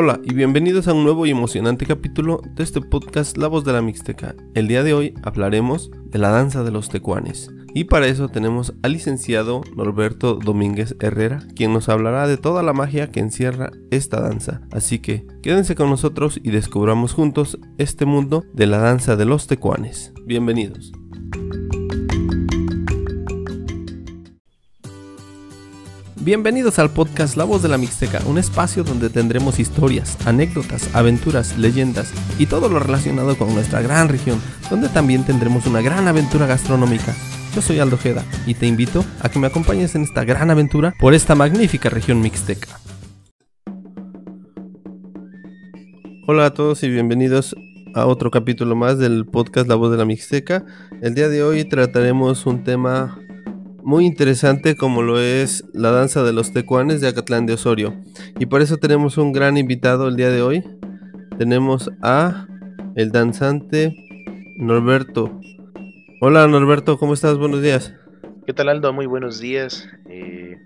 Hola y bienvenidos a un nuevo y emocionante capítulo de este podcast La Voz de la Mixteca. El día de hoy hablaremos de la danza de los tecuanes. Y para eso tenemos al licenciado Norberto Domínguez Herrera, quien nos hablará de toda la magia que encierra esta danza. Así que quédense con nosotros y descubramos juntos este mundo de la danza de los tecuanes. Bienvenidos. Bienvenidos al podcast La Voz de la Mixteca, un espacio donde tendremos historias, anécdotas, aventuras, leyendas y todo lo relacionado con nuestra gran región, donde también tendremos una gran aventura gastronómica. Yo soy Aldo Jeda y te invito a que me acompañes en esta gran aventura por esta magnífica región mixteca. Hola a todos y bienvenidos a otro capítulo más del podcast La Voz de la Mixteca. El día de hoy trataremos un tema muy interesante como lo es la danza de los tecuanes de Acatlán de Osorio. Y por eso tenemos un gran invitado el día de hoy. Tenemos a el danzante Norberto. Hola Norberto, ¿cómo estás? Buenos días. ¿Qué tal Aldo? Muy buenos días. Eh,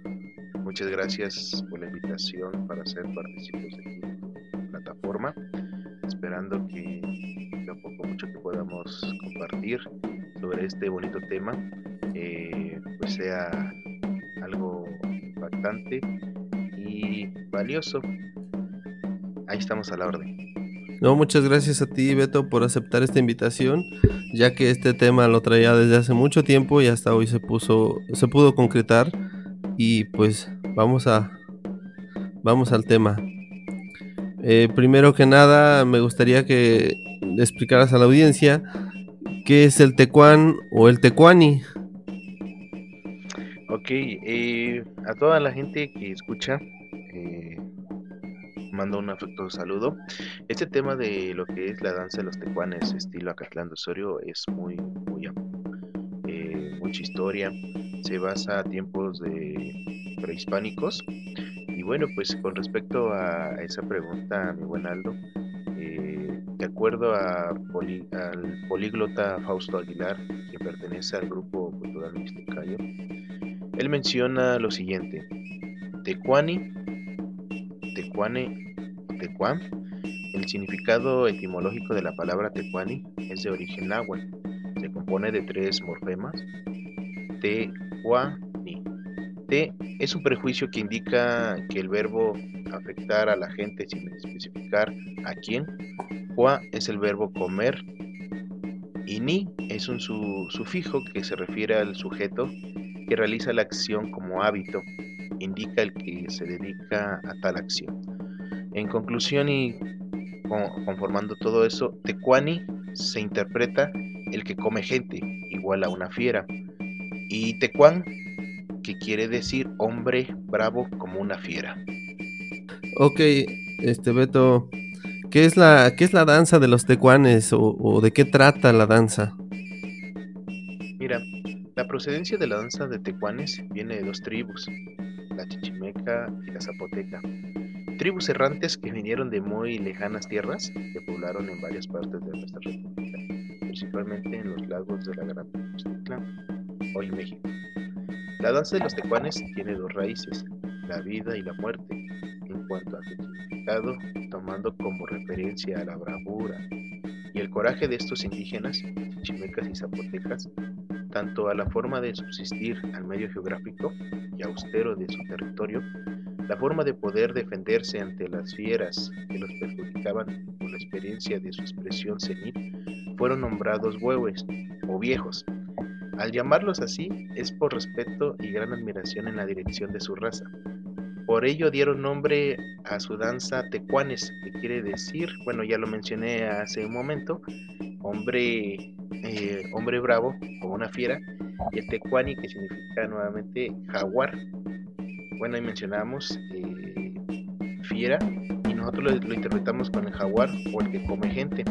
muchas gracias por la invitación para ser partícipes de la plataforma. Esperando que poco mucho que podamos compartir sobre este bonito tema eh, pues sea algo impactante y valioso. Ahí estamos a la orden. No, muchas gracias a ti, Beto, por aceptar esta invitación, ya que este tema lo traía desde hace mucho tiempo y hasta hoy se puso, se pudo concretar. Y pues vamos a, vamos al tema. Eh, primero que nada, me gustaría que explicaras a la audiencia qué es el tecuán o el tecuani. Ok, eh, a toda la gente que escucha, eh, mando un afectuoso saludo. Este tema de lo que es la danza de los tecuanes estilo Acatlán de Osorio es muy, muy eh, mucha historia, se basa a tiempos de prehispánicos. Y bueno, pues con respecto a esa pregunta, mi buen Aldo, de acuerdo a al políglota Fausto Aguilar, que pertenece al grupo cultural Mixtecayo, él menciona lo siguiente: Tecuani, Tecuane, Tecuán. El significado etimológico de la palabra tecuani es de origen náhuatl. Se compone de tres morfemas. Tecuani. Te es un prejuicio que indica que el verbo afectar a la gente sin especificar a quién. Qua es el verbo comer. Y ni es un sufijo que se refiere al sujeto que realiza la acción como hábito, indica el que se dedica a tal acción. En conclusión y conformando todo eso, tecuani se interpreta el que come gente, igual a una fiera. Y tecuán, que quiere decir hombre bravo como una fiera. Ok, este Beto, ¿qué es la, qué es la danza de los tecuanes o, de qué trata la danza? Mira, la procedencia de la danza de tecuanes viene de dos tribus, la chichimeca y la zapoteca. Tribus errantes que vinieron de muy lejanas tierras que poblaron en varias partes de nuestra república, principalmente en los lagos de la Gran Tenochtitlán, hoy México. La danza de los tecuanes tiene dos raíces, la vida y la muerte, en cuanto a su significado, tomando como referencia a la bravura y el coraje de estos indígenas, chichimecas y zapotecas, tanto a la forma de subsistir al medio geográfico y austero de su territorio, la forma de poder defenderse ante las fieras que los perjudicaban por la experiencia de su expresión senil, fueron nombrados huehues o viejos. Al llamarlos así es por respeto y gran admiración en la dirección de su raza. Por ello dieron nombre a su danza tecuanes, que quiere decir, bueno, ya lo mencioné hace un momento, hombre eh, hombre bravo o una fiera, y el tecuani que significa nuevamente jaguar. Bueno, ahí mencionamos eh, fiera y nosotros lo, interpretamos con el jaguar o el que come gente.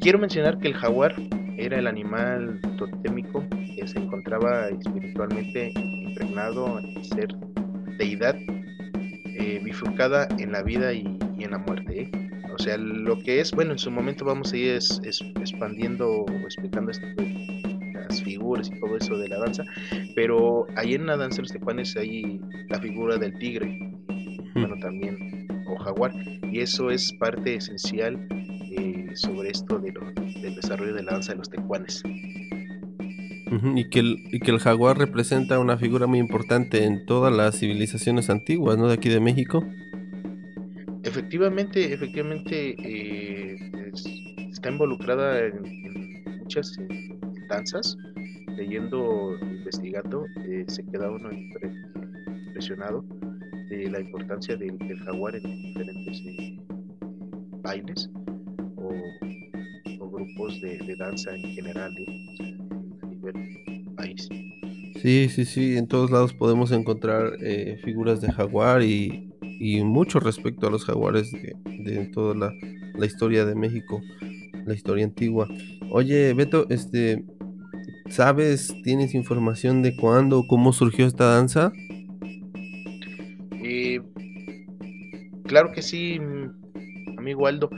Quiero mencionar que el jaguar era el animal totémico que se encontraba espiritualmente impregnado en ser deidad bifurcada en la vida y, y en la muerte. O sea, lo que es, bueno, en su momento vamos a ir es, expandiendo o explicando esto las figuras y todo eso de la danza, pero ahí en la danza de los tecuanes hay la figura del tigre, bueno, también o jaguar. Y eso es parte esencial eh, sobre esto de del desarrollo de la danza de los tecuanes. Y, que el, y que el jaguar representa una figura muy importante en todas las civilizaciones antiguas, ¿no? De aquí de México. Efectivamente, efectivamente eh, está involucrada en, muchas eh, danzas. Leyendo, investigando, se queda uno impresionado de la importancia del, jaguar en diferentes bailes o, grupos de, danza en general nivel país. Sí, sí, sí, en todos lados podemos encontrar eh, figuras de jaguar y, y, mucho respecto a los jaguares de, toda la, la, historia de México, la historia antigua. Oye, Beto, este, ¿sabes, tienes información de cuándo o cómo surgió esta danza? Eh, claro que sí, amigo Aldo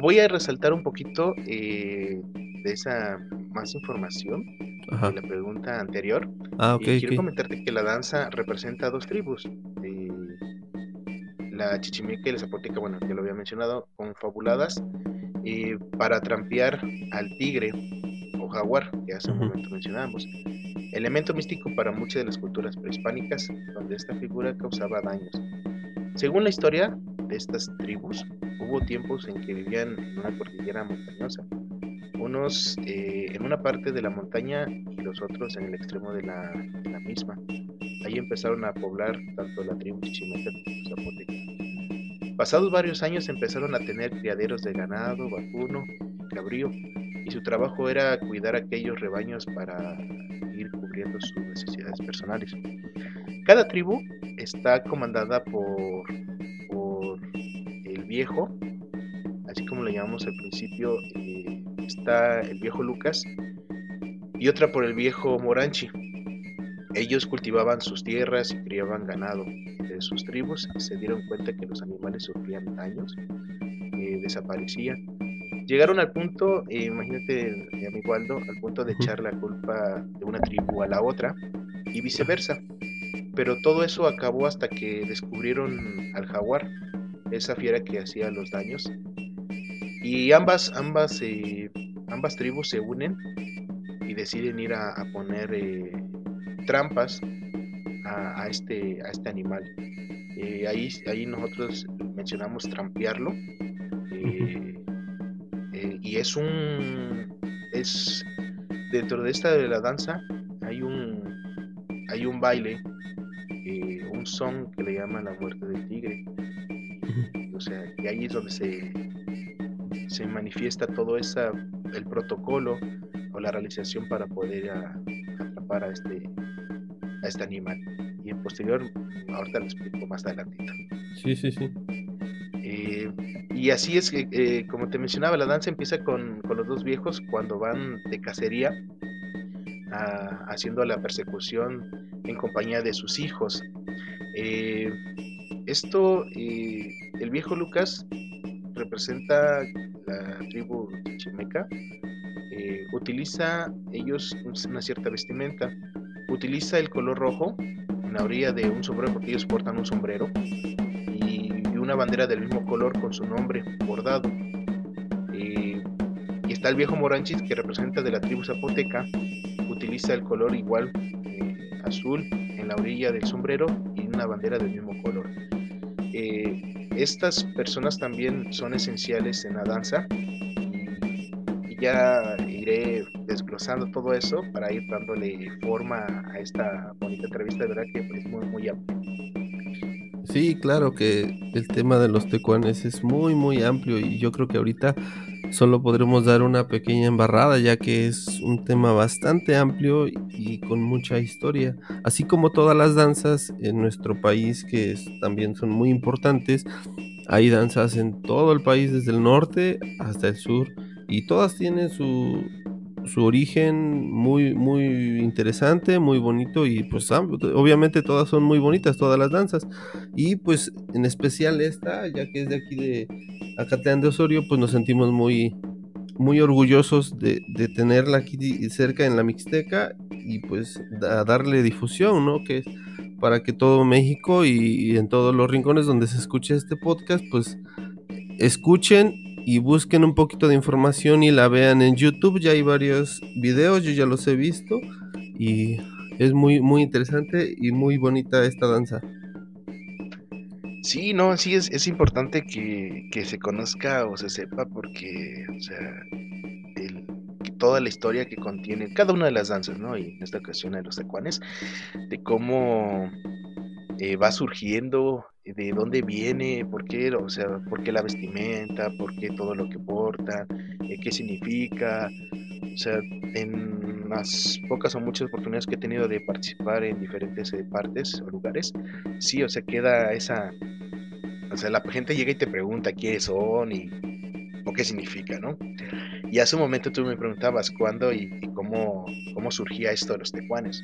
voy a resaltar un poquito eh, de esa más información de la pregunta anterior. Ah, quiero comentarte que la danza representa dos tribus. la chichimeca y la zapoteca, bueno, ya lo había mencionado, confabuladas eh, para trampear al tigre o jaguar, que hace un momento mencionábamos. Elemento místico para muchas de las culturas prehispánicas, donde esta figura causaba daños. Según la historia de estas tribus, hubo tiempos en que vivían en una cordillera montañosa, unos eh, en una parte de la montaña y los otros en el extremo de la, misma. Ahí empezaron a poblar tanto la tribu chichimeca como zapoteca. Pasados varios años empezaron a tener criaderos de ganado, vacuno, cabrío, y su trabajo era cuidar aquellos rebaños para ir cubriendo sus necesidades personales. Cada tribu está comandada por viejo, así como le llamamos al principio, eh, está el viejo Lucas y otra por el viejo Moranchi. Ellos cultivaban sus tierras y criaban ganado de sus tribus y se dieron cuenta que los animales sufrían daños, eh, desaparecían. Llegaron al punto, eh, imagínate, mi amigo Aldo, al punto de echar la culpa de una tribu a la otra y viceversa. Pero todo eso acabó hasta que descubrieron al jaguar, esa fiera que hacía los daños. Y ambas, ambas, eh, ambas tribus se unen y deciden ir a, poner eh, trampas a, este, a este animal. Eh, ahí, ahí nosotros mencionamos trampearlo. y es un. es dentro de esta de la danza hay un hay un baile un son que le llaman la muerte del tigre o sea, y ahí es donde se, se manifiesta todo esa, el protocolo o la realización para poder atrapar a este, a este animal. Y en posterior, ahorita lo explico más adelantito. Sí, sí, sí. Eh, y así es que, eh, como te mencionaba, la danza empieza con, con, los dos viejos cuando van de cacería haciendo la persecución en compañía de sus hijos. Eh, esto, eh, el viejo Lucas representa la tribu chimeca. Eh, utiliza ellos una cierta vestimenta. Utiliza el color rojo en la orilla de un sombrero porque ellos portan un sombrero y, una bandera del mismo color con su nombre bordado. Eh, y está el viejo Moranchis que representa de la tribu zapoteca. Utiliza el color igual azul en la orilla del sombrero y una bandera del mismo color. Eh, estas personas también son esenciales en la danza y ya iré desglosando todo eso para ir dándole forma a esta bonita entrevista, de verdad que es muy, muy amplio. Sí, claro que el tema de los tecuanes es muy, muy amplio y yo creo que ahorita solo podremos dar una pequeña embarrada ya que es un tema bastante amplio y con mucha historia, así como todas las danzas en nuestro país que también son muy importantes. Hay danzas en todo el país desde el norte hasta el sur y todas tienen su, su origen muy, muy interesante, muy bonito y pues obviamente todas son muy bonitas, todas las danzas. Y pues en especial esta, ya que es de aquí de Acatlán de Osorio, pues nos sentimos muy, muy orgullosos de, tenerla aquí cerca en la Mixteca y pues darle difusión, ¿no? Que para que todo México y, en todos los rincones donde se escuche este podcast, pues escuchen y busquen un poquito de información y la vean en YouTube. Ya hay varios videos, yo ya los he visto y es muy, muy interesante y muy bonita esta danza. Sí, no, sí es, es importante que, que, se conozca o se sepa porque, o sea, toda la historia que contiene cada una de las danzas, ¿no? Y en esta ocasión de los tecuanes, de cómo eh, va surgiendo, de dónde viene, por qué, o sea, por qué la vestimenta, por qué todo lo que porta, eh, qué significa. O sea, en las pocas o muchas oportunidades que he tenido de participar en diferentes eh, partes o lugares, sí, o sea, queda esa, o sea, la gente llega y te pregunta quiénes son y o qué significa, ¿no? Y hace un momento tú me preguntabas cuándo y, cómo, cómo surgía esto de los tecuanes.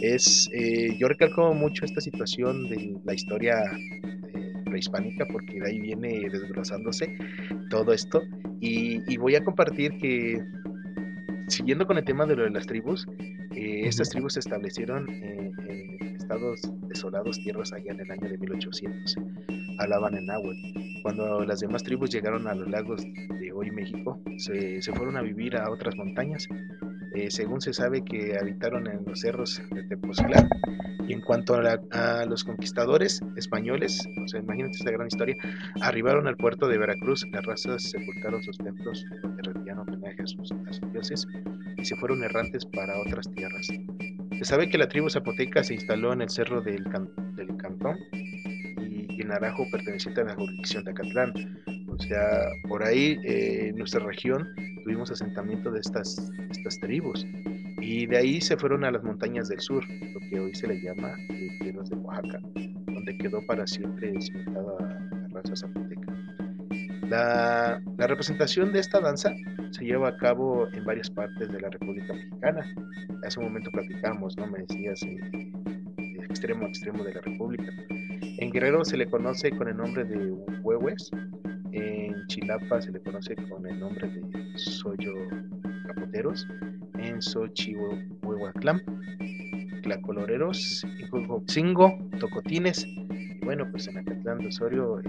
Es, eh, yo recalco mucho esta situación de la historia eh, prehispánica porque de ahí viene desglosándose todo esto. Y, voy a compartir que, siguiendo con el tema de lo de las tribus, eh, estas tribus se establecieron en estados desolados, tierras allá en el año de 1800. Hablaban en náhuatl. Cuando las demás tribus llegaron a los lagos de hoy México, se, fueron a vivir a otras montañas. Eh, según se sabe que habitaron en los cerros de Tepoztlán. Y en cuanto a, los conquistadores españoles, o sea, imagínate esta gran historia, arribaron al puerto de Veracruz, las razas sepultaron sus templos donde rendían homenaje a sus, dioses y se fueron errantes para otras tierras. Se sabe que la tribu zapoteca se instaló en el cerro del Cantón y en Arajo perteneciente a la jurisdicción de Acatlán. O sea, por ahí eh, en nuestra región tuvimos asentamiento de estas, estas tribus. Y de ahí se fueron a las montañas del sur, lo que hoy se le llama eh, tierras de Oaxaca, donde quedó para siempre cimentada la raza zapoteca. La, la, representación de esta danza se lleva a cabo en varias partes de la República Mexicana. Hace un momento platicamos, ¿no? Me decías, eh, de extremo a extremo de la República. En Guerrero se le conoce con el nombre de Huehues, en Chilapa se le conoce con el nombre de Soyo Capoteros, en Xochihuahuaclán, Tlacoloreros, Cingo, Tocotines, y bueno, pues en Acatlán de Osorio eh,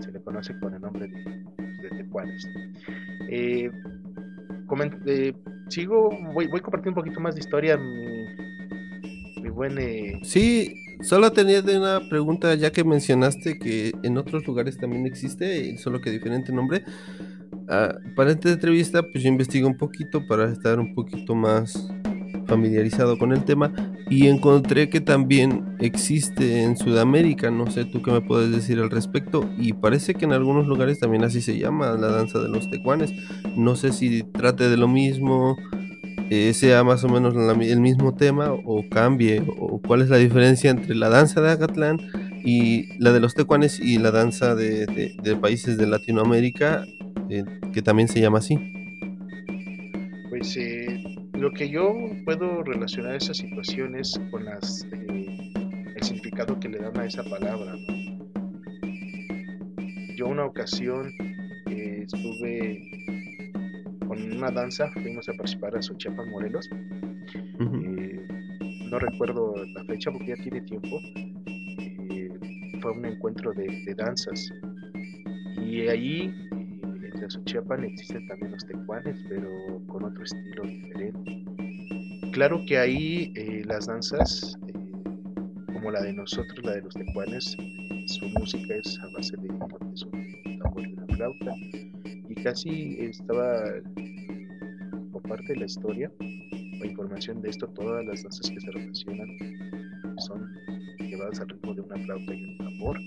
se le conoce con el nombre de, de Tecuanes. Eh, eh, sigo, voy, voy compartiendo un poquito más de historia, mi, mi buen... Sí, Solo tenía una pregunta, ya que mencionaste que en otros lugares también existe, solo que diferente nombre. Ah, para esta entrevista, pues yo investigué un poquito para estar un poquito más familiarizado con el tema y encontré que también existe en Sudamérica, no sé tú qué me puedes decir al respecto y parece que en algunos lugares también así se llama la danza de los tecuanes, no sé si trate de lo mismo, eh, sea más o menos el mismo tema o cambie, o cuál es la diferencia entre la danza de Agatlán y la de los tecuanes y la danza de, países de Latinoamérica, eh, que también se llama así. Pues eh, lo que yo puedo relacionar esas situaciones con las, el significado que le dan a esa palabra. Yo una ocasión estuve con una danza, fuimos a participar a Xochiapan, Morelos. Eh, no recuerdo la fecha porque ya tiene tiempo. Eh, fue un encuentro de, danzas. Y ahí, eh, en Xochiapan, existen también los tecuanes, pero con otro estilo diferente. Claro que ahí las danzas, como la de nosotros, la de los tecuanes, su música es a base de lo y una flauta y casi estaba por parte de la historia o información de esto, todas las danzas que se relacionan son llevadas al ritmo de una flauta y un tambor.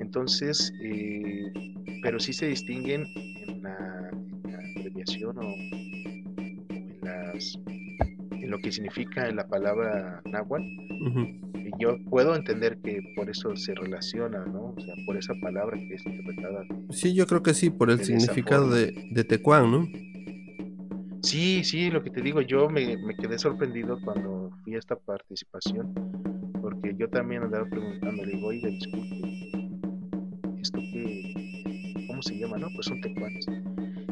Entonces, eh, pero sí se distinguen en la, abreviación o, en, las, en lo que significa la palabra náhuatl yo puedo entender que por eso se relaciona, ¿no? O sea, por esa palabra que es interpretada. sí, yo creo que sí, por el significado de, de tecuán, ¿no? Sí, sí, lo que te digo, yo me, quedé sorprendido cuando fui a esta participación, porque yo también andaba preguntando, le digo, oiga, disculpe, ¿esto qué, cómo se llama, no? Pues son tecuanes.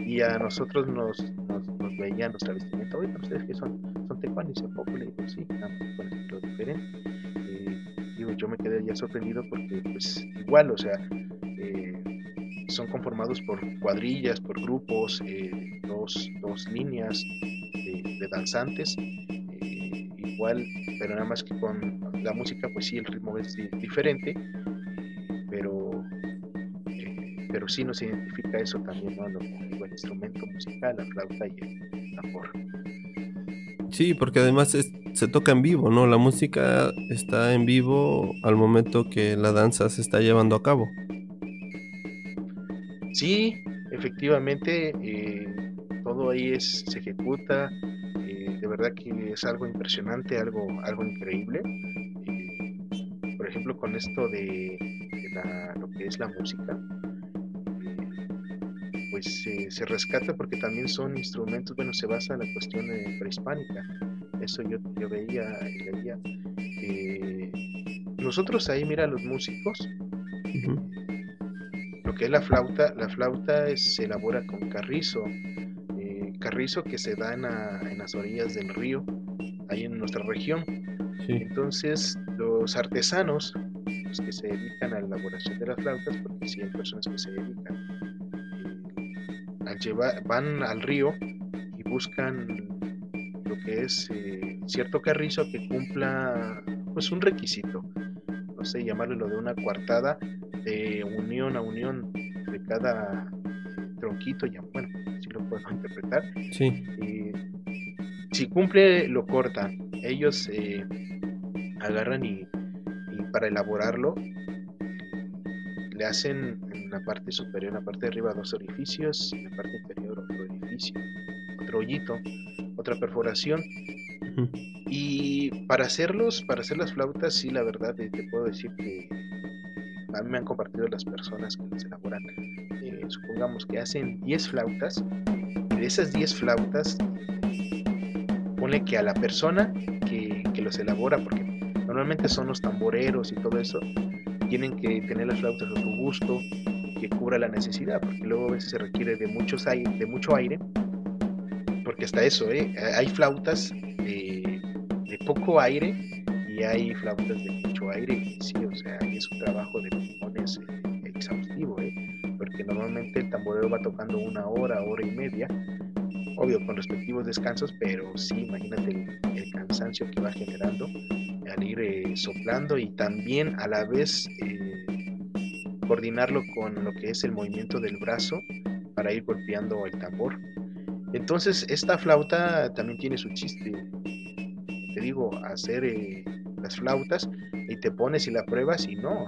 Y a nosotros nos, nos, nos veían nuestra vestimenta, oye, ¿ustedes qué son? Son tecuanes, ¿a poco? Le digo, sí, nada, con estilo diferente yo me quedé ya sorprendido porque pues igual, o sea, eh, son conformados por cuadrillas, por grupos, eh, dos, dos, líneas de, danzantes, eh, igual, pero nada más que con la música, pues sí, el ritmo es diferente, pero, pero sí nos identifica eso también, ¿no? el instrumento musical, la flauta y el tambor. Sí, porque además se toca en vivo, ¿no? La música está en vivo al momento que la danza se está llevando a cabo. Sí, efectivamente, eh, todo ahí es, se ejecuta. Eh, de verdad que es algo impresionante, algo, algo increíble. Eh, por ejemplo, con esto de, lo que es la música, pues se rescata porque también son instrumentos, bueno, se basa en la cuestión prehispánica. Eso yo, yo veía y leía. nosotros ahí, mira, los músicos, lo que es la flauta, la flauta se elabora con carrizo, eh, carrizo que se da en, las orillas del río, ahí en nuestra región. Entonces, los artesanos, los que se dedican a la elaboración de las flautas, porque sí hay personas que se dedican van al río y buscan lo que es eh, cierto carrizo que cumpla pues un requisito, no sé, llamarlo lo de una cuartada de unión a unión de cada tronquito, ya bueno, si lo puedo interpretar. Sí. si cumple, lo cortan. Ellos eh, agarran y, para elaborarlo le hacen en la parte superior, en la parte de arriba dos orificios, y en la parte inferior otro orificio, otro hoyito, otra perforación. Y para hacerlos, para hacer las flautas, sí, la verdad, eh, te puedo decir que a mí me han compartido las personas que las elaboran. Eh, supongamos que hacen 10 flautas, y de esas 10 flautas, pone que a la persona que, que los elabora, porque normalmente son los tamboreros y todo eso, tienen que tener las flautas a su gusto, que cubra la necesidad, porque luego a veces se requiere de, muchos aire, de mucho aire, porque hasta eso, ¿eh? hay flautas de, poco aire y hay flautas de mucho aire, sí, o sea, es un trabajo de pulmones eh, exhaustivo, ¿eh? porque normalmente el tamborero va tocando una hora, hora y media, obvio con respectivos descansos, pero sí, imagínate el cansancio que va generando al ir eh, soplando y también a la vez eh, coordinarlo con lo que es el movimiento del brazo para ir golpeando el tambor. Entonces esta flauta también tiene su chiste. Te digo, hacer eh, las flautas y te pones y la pruebas y no.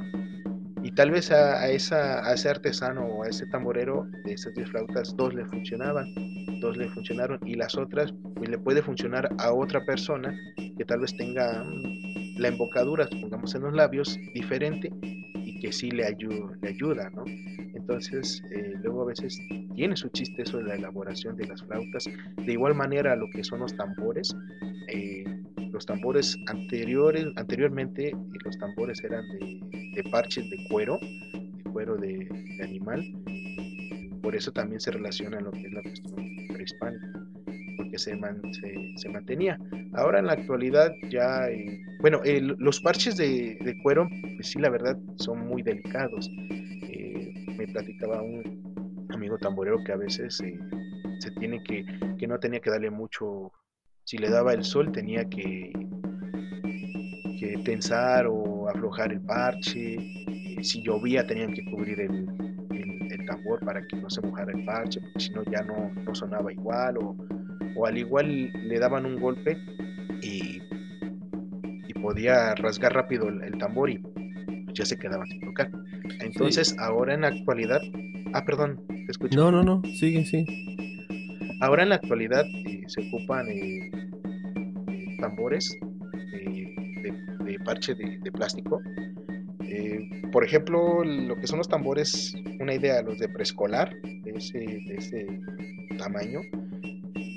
Y tal vez a, esa, a ese artesano o a ese tamborero de esas 10 flautas, dos le funcionaban, dos le funcionaron y las otras pues, le puede funcionar a otra persona que tal vez tenga mm, la embocadura, pongamos en los labios, diferente y que sí le, ayuda, le ayuda, ¿no? Entonces, eh, luego a veces tiene su chiste eso de la elaboración de las flautas. De igual manera, lo que son los tambores. Eh, los tambores anteriores, anteriormente, eh, los tambores eran de, parches de cuero, de cuero de, animal. Por eso también se relaciona lo que es la cuestión prehispánica porque se, se, mantenía. Ahora en la actualidad ya, eh, bueno, los parches de, cuero, pues sí, la verdad, son muy delicados. Eh, me platicaba un amigo tamborero que a veces eh, se tiene que, que no tenía que darle mucho, si le daba el sol tenía que, que tensar o aflojar el parche, si llovía tenían que cubrir el, el, tambor para que no se mojara el parche, porque si no ya no, no sonaba igual o, o al igual le daban un golpe y, podía rasgar rápido el, tambor y ya se quedaba sin tocar. Entonces, ahora en la actualidad, ah, perdón, te escucho. No, no, no, sigue, sí. Ahora en la actualidad eh, se ocupan eh, tambores de, parche de, plástico. Eh, por ejemplo, lo que son los tambores, una idea, los de preescolar, de ese, de ese tamaño,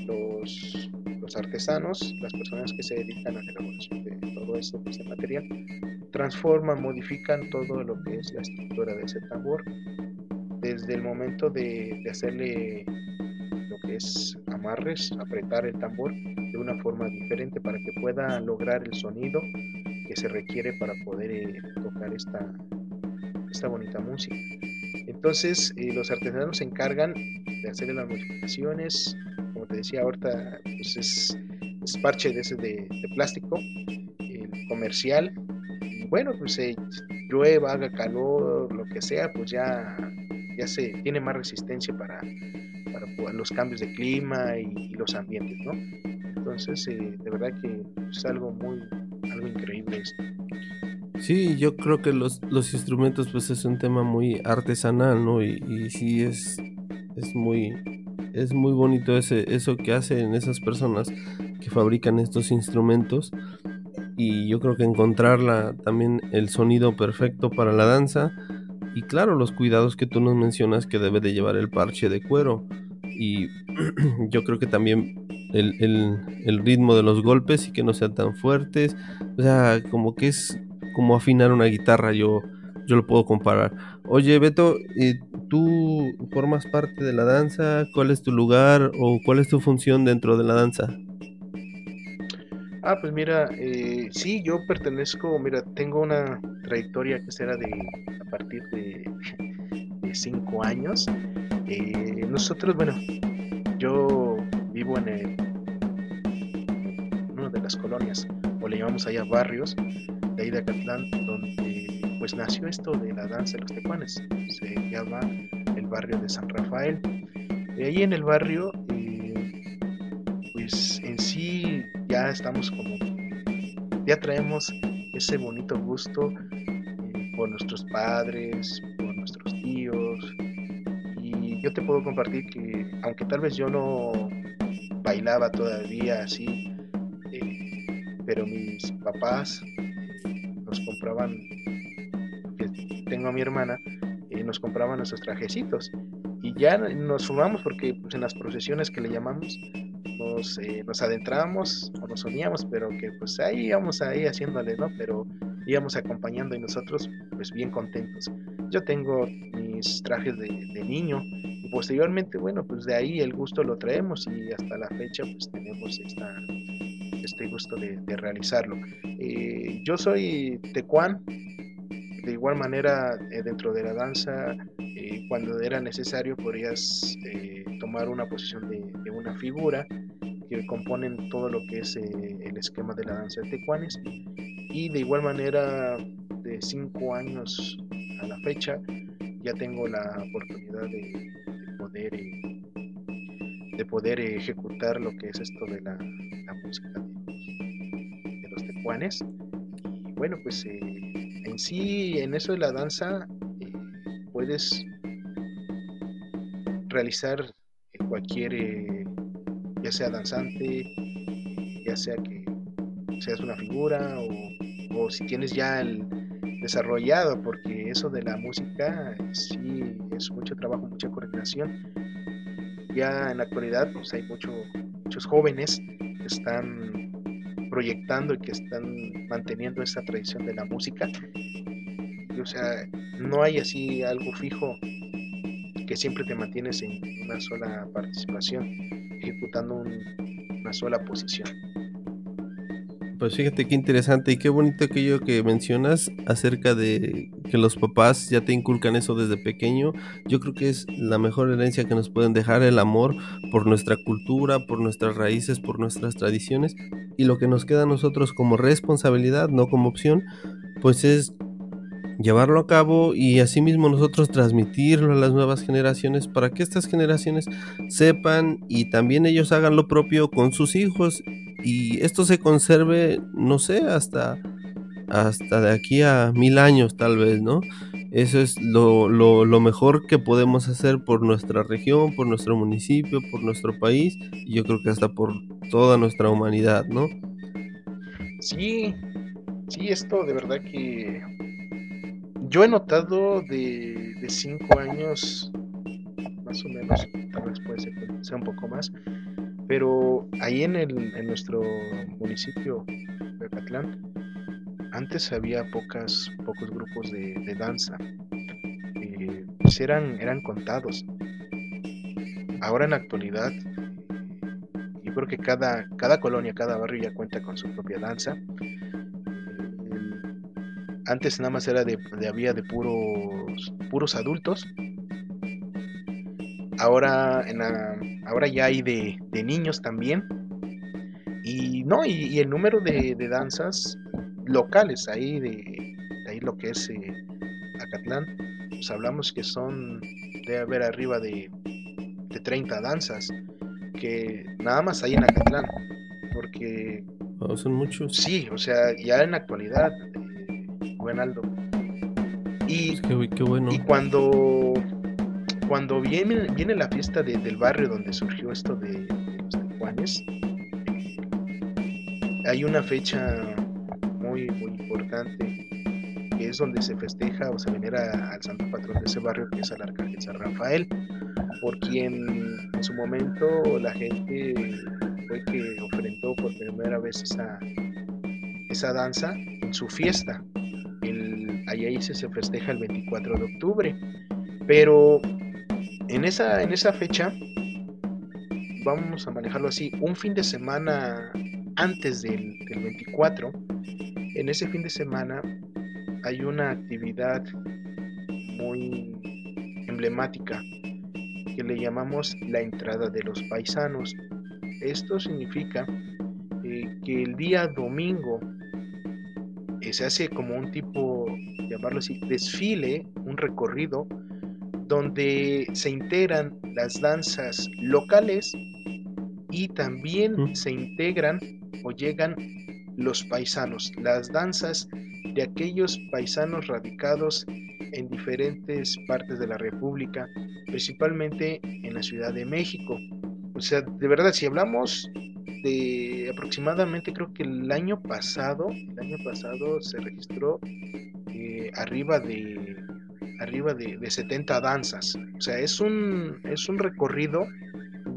los, artesanos, las personas que se dedican a la elaboración de todo ese, ese material, transforman, modifican todo lo que es la estructura de ese tambor, desde el momento de, hacerle lo que es amarres, apretar el tambor de una forma diferente para que pueda lograr el sonido que se requiere para poder eh, tocar esta, esta bonita música. Entonces, eh, los artesanos se encargan de hacerle las modificaciones. Como te decía, ahorita pues es, parche de ese de, plástico, el comercial. Bueno, pues se llueva, haga calor, lo que sea, pues ya, ya se tiene más resistencia para, para los cambios de clima y, los ambientes, ¿no? Entonces, eh, de verdad que es algo muy, algo increíble esto. Sí, yo creo que los, los instrumentos pues es un tema muy artesanal, ¿no? Y, y sí es, es muy es muy bonito ese, eso que hacen esas personas que fabrican estos instrumentos y yo creo que encontrarla también el sonido perfecto para la danza y claro los cuidados que tú nos mencionas que debe de llevar el parche de cuero y yo creo que también el, el, ritmo de los golpes y que no sean tan fuertes o sea como que es como afinar una guitarra, yo, yo lo puedo comparar. Oye, Beto, ¿tú formas parte de la danza? ¿Cuál es tu lugar o cuál es tu función dentro de la danza? Ah, pues mira, eh, sí, yo pertenezco, mira, tengo una trayectoria que será de a partir de, cinco años. Eh, nosotros, bueno, yo vivo en, el, una de las colonias, o le llamamos allá barrios, de ahí de Acatlán, donde pues nació esto de la danza de los tecuanes. Se llama el barrio de San Rafael. Y ahí en el barrio, eh, pues en sí ya estamos como, ya traemos ese bonito gusto eh, por nuestros padres, por nuestros tíos. Y yo te puedo compartir que, aunque tal vez yo no bailaba todavía así, eh, pero mis papás nos compraban, tengo a mi hermana, y nos compraban nuestros trajecitos. Y ya nos sumamos porque pues, en las procesiones que le llamamos, nos, eh, adentrábamos o nos uníamos, pero que pues ahí íbamos ahí haciéndole, ¿no? Pero íbamos acompañando y nosotros pues bien contentos. Yo tengo mis trajes de, niño y posteriormente, bueno, pues de ahí el gusto lo traemos y hasta la fecha pues tenemos esta, este gusto de, realizarlo. Eh, yo soy tecuán, de igual manera eh, dentro de la danza, eh, cuando era necesario podrías tomar una posición de, una figura que componen todo lo que es el esquema de la danza de tecuanes y de igual manera de cinco años a la fecha ya tengo la oportunidad de, poder de poder ejecutar lo que es esto de la, música Juanes. Y bueno, pues eh, en sí, en eso de la danza, eh, puedes realizar cualquier, eh, sea danzante, ya sea que seas una figura o, si tienes ya el desarrollado, porque eso de la música sí es mucho trabajo, mucha coordinación. Ya en la actualidad pues hay mucho, muchos jóvenes que están proyectando y que están manteniendo esa tradición de la música. o sea, no hay así algo fijo que siempre te mantienes en una sola participación, ejecutando una sola posición. Pues fíjate qué interesante y qué bonito aquello que mencionas acerca de que los papás ya te inculcan eso desde pequeño. Yo creo que es la mejor herencia que nos pueden dejar el amor por nuestra cultura, por nuestras raíces, por nuestras tradiciones. Y lo que nos queda a nosotros como responsabilidad, no como opción, pues es llevarlo a cabo y asimismo nosotros transmitirlo a las nuevas generaciones para que estas generaciones sepan y también ellos hagan lo propio con sus hijos y esto se conserve, no sé, hasta, hasta de aquí a mil años tal vez, ¿no? Eso es lo, lo, mejor que podemos hacer por nuestra región, por nuestro municipio, por nuestro país y yo creo que hasta por toda nuestra humanidad, ¿no? Sí, sí, esto de verdad que yo he notado de, cinco años, más o menos, tal vez puede ser, sea un poco más, pero ahí en, el, en nuestro municipio de Catlán, antes había pocas, pocos grupos de, danza. Eh, pues eran, eran contados. Ahora en la actualidad, yo creo que cada, cada colonia, cada barrio ya cuenta con su propia danza. Antes nada más era de, había de puros, puros adultos. Ahora, en ahora ya hay de, niños también. Y no, y, el número de, danzas locales ahí de, ahí lo que es eh, Acatlán, pues hablamos que son, debe haber arriba de, de 30 danzas, que nada más hay en Acatlán, porque... Oh, son muchos. Sí, o sea, ya en la actualidad, buen Aldo. Y, bueno. y cuando, cuando viene, viene la fiesta del barrio donde surgió esto de, los Juanes, hay una fecha muy, muy importante que es donde se festeja o se venera al santo patrón de ese barrio que es el arcángel San Rafael, por quien en su momento la gente fue que ofrendó por primera vez esa, esa danza en su fiesta ahí se, se festeja el 24 de octubre. Pero en esa, en esa fecha, vamos a manejarlo así, un fin de semana antes del, 24, en ese fin de semana hay una actividad muy emblemática que le llamamos la entrada de los paisanos. Esto significa eh, que el día domingo eh, se hace como un tipo llamarlo así, desfile, un recorrido donde se integran las danzas locales y también se integran o llegan los paisanos, las danzas de aquellos paisanos radicados en diferentes partes de la República, principalmente en la Ciudad de México. O sea, de verdad, si hablamos de aproximadamente, creo que el año pasado, el año pasado se registró arriba de arriba de, 70 danzas. O sea, es un, es un recorrido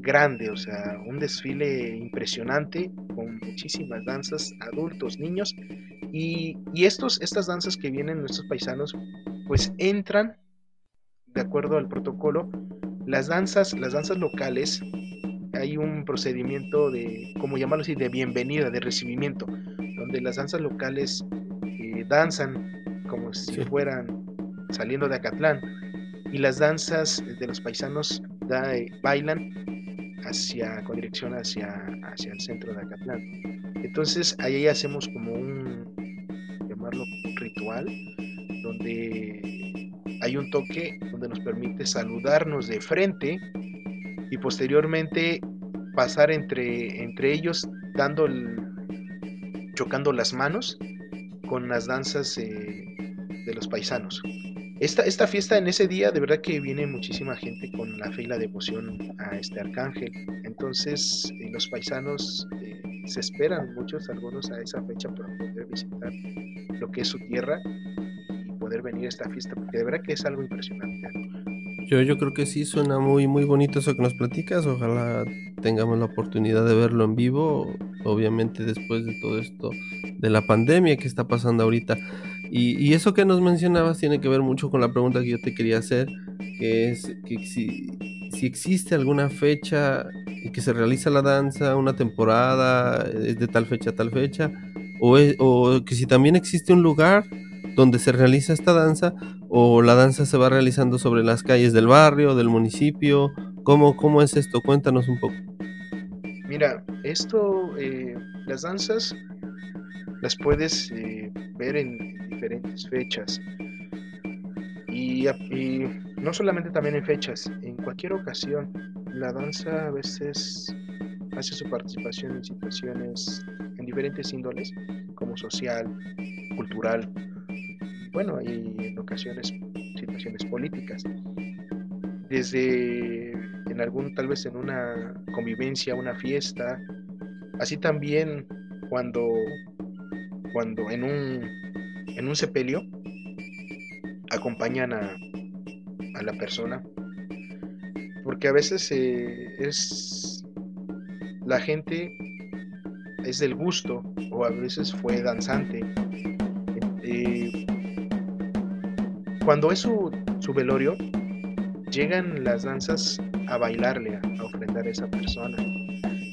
grande, o sea, un desfile impresionante con muchísimas danzas, adultos, niños. Y, estos, estas danzas que vienen nuestros paisanos, pues entran de acuerdo al protocolo. Las danzas, las danzas locales, hay un procedimiento de, como llamarlo así, de bienvenida, de recibimiento, donde las danzas locales eh, danzan como si fueran saliendo de Acatlán. Y las danzas de los paisanos eh, bailan hacia, con dirección hacia, hacia el centro de Acatlán. Entonces ahí hacemos como un, llamarlo ritual, donde hay un toque donde nos permite saludarnos de frente y posteriormente pasar entre, entre ellos dando chocando las manos con las danzas eh, de los paisanos. Esta, esta fiesta en ese día, de verdad que viene muchísima gente con la fe y la devoción a este arcángel. Entonces, eh, los paisanos eh, se esperan, muchos, algunos a esa fecha para poder visitar lo que es su tierra y poder venir a esta fiesta, porque de verdad que es algo impresionante. Yo, yo creo que sí suena muy, muy bonito eso que nos platicas. Ojalá tengamos la oportunidad de verlo en vivo, obviamente después de todo esto de la pandemia que está pasando ahorita. Y, eso que nos mencionabas tiene que ver mucho con la pregunta que yo te quería hacer, que es que si, existe alguna fecha en que se realiza la danza, una temporada, es de tal fecha a tal fecha, o, o que si también existe un lugar donde se realiza esta danza, o la danza se va realizando sobre las calles del barrio, del municipio, ¿cómo, cómo es esto? Cuéntanos un poco. Mira, esto, eh, las danzas las puedes eh, ver en diferentes fechas. Y, no solamente también en fechas, en cualquier ocasión. La danza a veces hace su participación en situaciones en diferentes índoles, como social, cultural, bueno, y en ocasiones situaciones políticas. Desde en algún, tal vez en una convivencia, una fiesta, así también cuando, cuando en un en un sepelio acompañan a, a la persona. Porque a veces eh, es la gente es del gusto o a veces fue danzante. Eh, cuando es su, su, velorio llegan las danzas a bailarle a, ofrendar a esa persona.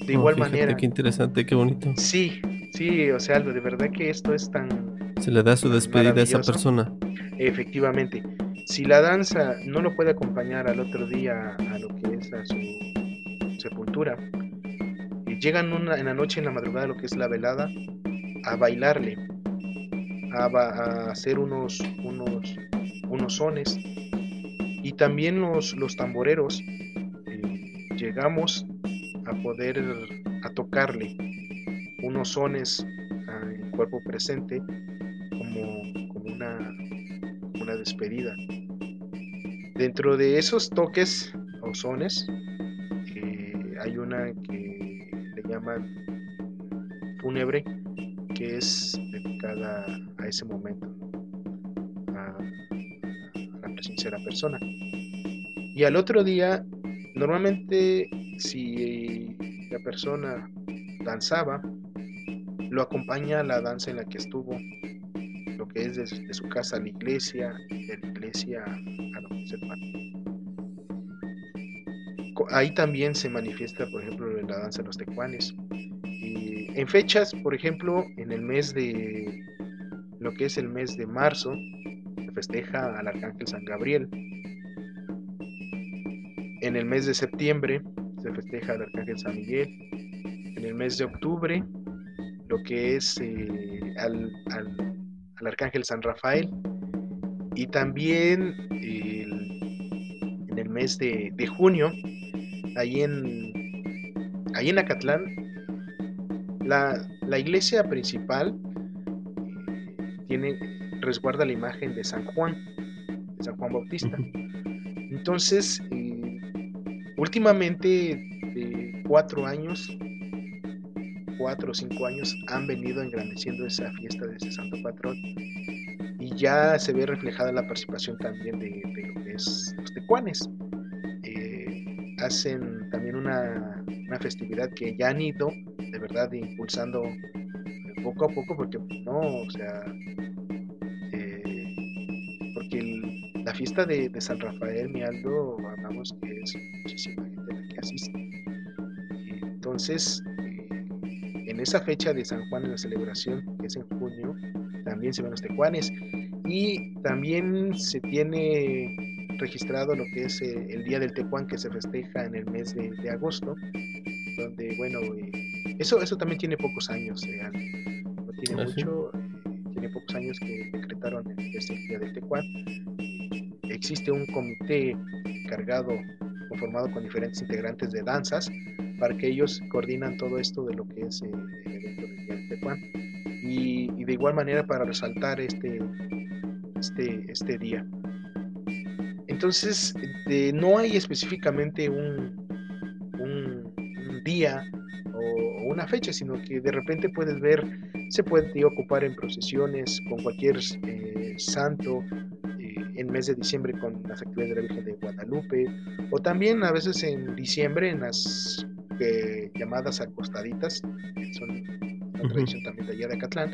De igual manera. qué interesante qué bonito. Sí sí o sea de verdad que esto es tan Se le da su despedida a esa persona. Efectivamente. Si la danza no lo puede acompañar al otro día a lo que es a su sepultura, llegan una, en la noche, en la madrugada, lo que es la velada, a bailarle, a, hacer unos, unos, unos sones. Y también los, los tamboreros eh, llegamos a poder a tocarle unos sones al cuerpo presente como, como una, una despedida. Dentro de esos toques o sones eh, hay una que le llaman fúnebre que es dedicada a ese momento, a, la presencia de la persona. Y al otro día, normalmente si la persona danzaba, lo acompaña la danza en la que estuvo, que es desde su casa a la iglesia, de la iglesia a lo que se Ahí también se manifiesta, por ejemplo, la danza de los tecuanes en fechas, por ejemplo, en el mes de lo que es el mes de marzo, se festeja al Arcángel San Gabriel. En el mes de septiembre se festeja al Arcángel San Miguel. En el mes de octubre, lo que es eh, al, Arcángel San Rafael. Y también en el mes de, junio, ahí en, ahí en Acatlán, la, iglesia principal eh, tiene, resguarda la imagen de San Juan, de San Juan Bautista. Entonces, eh, últimamente, de cuatro años, cuatro o cinco años, han venido engrandeciendo esa fiesta de ese santo patrón y ya se ve reflejada la participación también de, lo que es los tecuanes. Eh, hacen también una, una, festividad que ya han ido de verdad impulsando poco a poco, porque no, o sea, eh, porque la fiesta de, San Rafael, mi Aldo, hablamos que es muchísima gente la que asiste. Entonces, en esa fecha de San Juan, en la celebración, que es en junio, también se ven los tejuanes. Y también se tiene registrado lo que es eh, el Día del Tecuán que se festeja en el mes de, de agosto, donde, bueno, eso, eso también tiene pocos años, eh, no tiene ¿Ah, mucho, eh, tiene pocos años que decretaron este día del Tecuán. Existe un comité cargado, conformado con diferentes integrantes de danzas, para que ellos coordinan todo esto de lo que es eh, el evento del día del Tecuán. Y, de igual manera para resaltar este, este, este día. Entonces, no hay específicamente un, un, día una fecha, sino que de repente puedes ver, se puede ocupar en procesiones con cualquier eh, santo, eh, en mes de diciembre con las actividades de la Virgen de Guadalupe, o también a veces en diciembre en las eh, llamadas acostaditas, que son una tradición también de allá de Acatlán.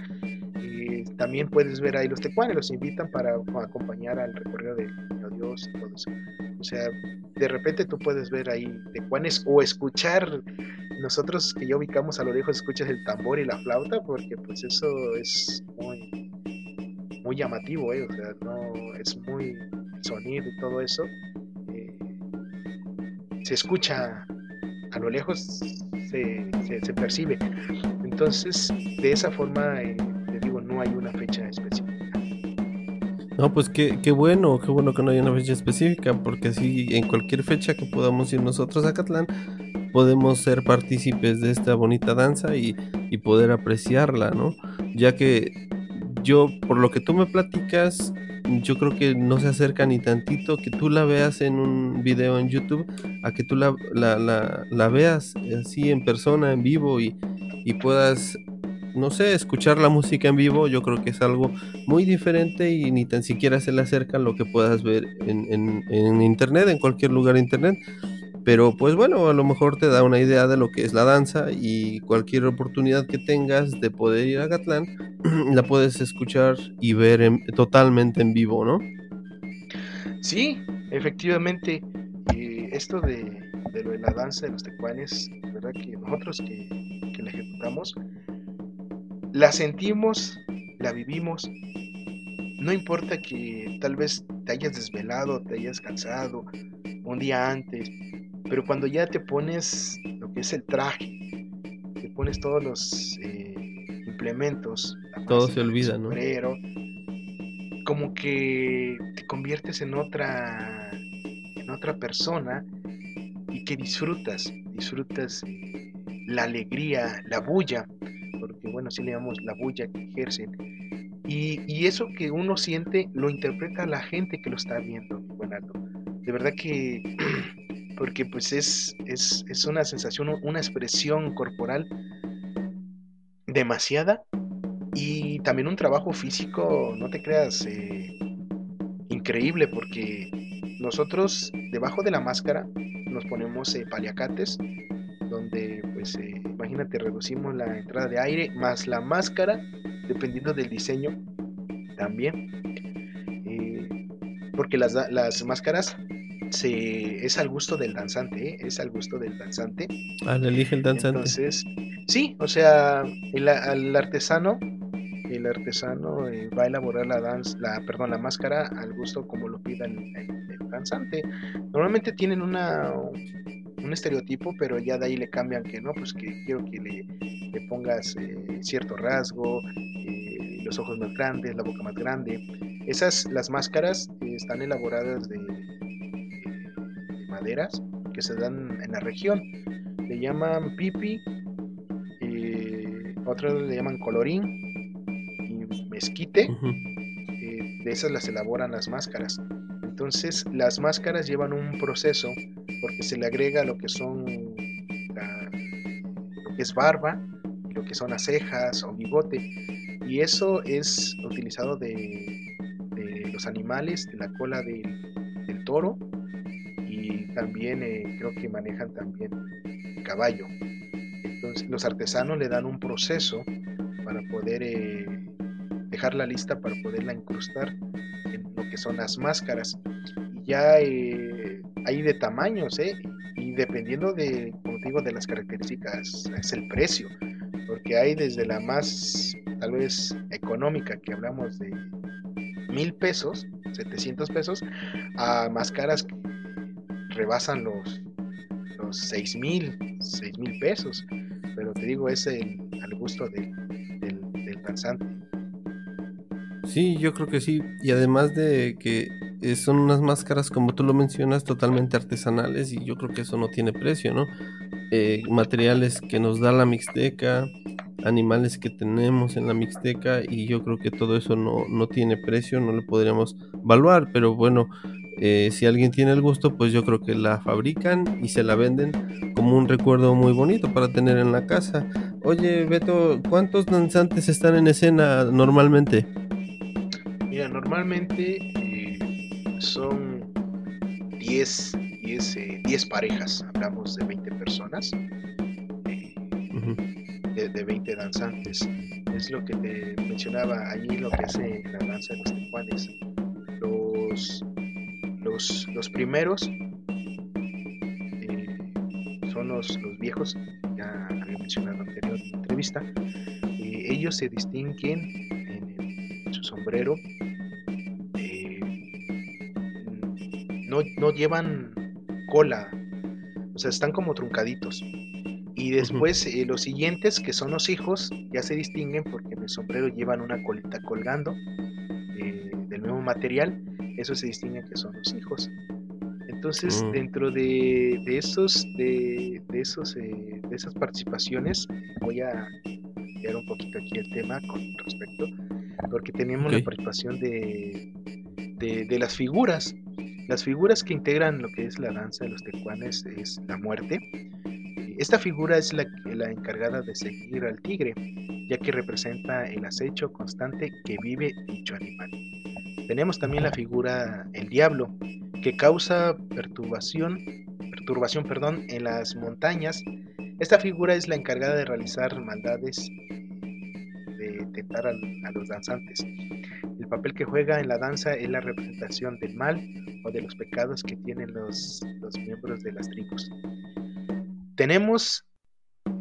también puedes ver ahí los tecuanes, los invitan para acompañar al recorrido del Niño Dios y todo eso. O sea, de repente tú puedes ver ahí tecuanes o escuchar nosotros que ya ubicamos a lo lejos escuchas el tambor y la flauta porque pues eso es muy muy llamativo ¿eh? o sea no es muy sonido y todo eso eh, se escucha a lo lejos se, se, percibe entonces de esa forma eh, te digo no hay una fecha específica no, pues qué, qué bueno, qué bueno que no haya una fecha específica, porque así en cualquier fecha que podamos ir nosotros a Catlán, podemos ser partícipes de esta bonita danza y, poder apreciarla, ¿no? Ya que yo, por lo que tú me platicas, yo creo que no se acerca ni tantito que tú la veas en un video en YouTube a que tú la, la, veas así en persona, en vivo y, puedas, no sé, escuchar la música en vivo. Yo creo que es algo muy diferente y ni tan siquiera se le acerca lo que puedas ver en, en, en internet, en cualquier lugar de internet. Pero pues bueno, a lo mejor te da una idea de lo que es la danza y cualquier oportunidad que tengas de poder ir a Gatlán, la puedes escuchar y ver totalmente en vivo, ¿no? Sí, efectivamente. esto de, lo de la danza de los tecuanes, verdad que nosotros que, que la ejecutamos, la sentimos la vivimos. No importa que tal vez te hayas desvelado, te hayas cansado un día antes, pero cuando ya te pones lo que es el traje, te pones todos los eh, implementos, todo se olvida, ¿no? Como que te conviertes en otra, en otra persona y que disfrutas, disfrutas la alegría, la bulla, porque bueno, si le llamamos la bulla que ejercen. Y, eso que uno siente lo interpreta la gente que lo está viendo, De verdad que, porque pues es, es, es una sensación, una expresión corporal demasiada y también un trabajo físico, no te creas, eh, increíble porque nosotros debajo de la máscara nos ponemos eh, paliacates donde pues eh, imagínate reducimos la entrada de aire más la máscara dependiendo del diseño también porque las, las máscaras se, es al gusto del danzante, es al gusto del danzante. Ah, elige el danzante. Entonces, sí, o sea, el, al artesano el artesano eh, va a elaborar la danza, la, perdón, la máscara al gusto como lo pida el, danzante. Normalmente tienen una un estereotipo, pero ya de ahí le cambian que no, pues que quiero que le, pongas eh, cierto rasgo, eh, los ojos más grandes, la boca más grande. Esas, las máscaras están elaboradas de, de, maderas que se dan en la región. Le llaman pipi, otros le llaman colorín esquite, eh, de esas las elaboran las máscaras. Entonces las máscaras llevan un proceso porque se le agrega lo que son lo que es barba, lo que son las cejas o bigote y eso es utilizado de, los animales, de la cola del toro y también eh, creo que manejan también caballo. Entonces los artesanos le dan un proceso para poder eh, dejarla lista para poderla incrustar en lo que son las máscaras. Y ya eh, hay de tamaños, ¿eh? Y dependiendo de, como de las características, es el precio. Porque hay desde la más, tal vez, económica, que hablamos de mil pesos, 700 pesos, a máscaras rebasan los, los seis mil, seis mil pesos. Pero te digo, es el, al gusto del, del danzante. Sí, yo creo que sí. Y además de que son unas máscaras, como tú lo mencionas, totalmente artesanales y yo creo que eso no tiene precio, ¿no? Eh, materiales que nos da la Mixteca, animales que tenemos en la Mixteca y yo creo que todo eso no, no tiene precio, no lo podríamos evaluar, pero bueno, eh, si alguien tiene el gusto, pues yo creo que la fabrican y se la venden como un recuerdo muy bonito para tener en la casa. Oye, Beto, ¿cuántos danzantes están en escena normalmente? Mira, normalmente eh, son 10, 10, 10, parejas, hablamos de 20 personas, eh, de, 20 danzantes. Es lo que te mencionaba allí, lo que hace la danza de los tejuanes. Los, los, los primeros eh, son los, los, viejos, ya había mencionado en la anterior entrevista. ellos se distinguen en su sombrero no, llevan cola, o sea, están como truncaditos. Y después eh, los siguientes, que son los hijos, ya se distinguen porque en el sombrero llevan una colita colgando eh, del mismo material. Eso se distingue que son los hijos. Entonces, mm. dentro de, de, esos, de, esos, eh, de esas participaciones, voy a cambiar un poquito aquí el tema con respecto, porque tenemos la participación de, de, las figuras. Las figuras que integran lo que es la danza de los tecuanes es la muerte. Esta figura es la, la encargada de seguir al tigre, ya que representa el acecho constante que vive dicho animal. Tenemos también la figura el diablo, que causa perturbación, perturbación perdón, en las montañas. Esta figura es la encargada de realizar maldades, de tentar a los danzantes. El papel que juega en la danza es la representación del mal o de los pecados que tienen los, miembros de las tribus. Tenemos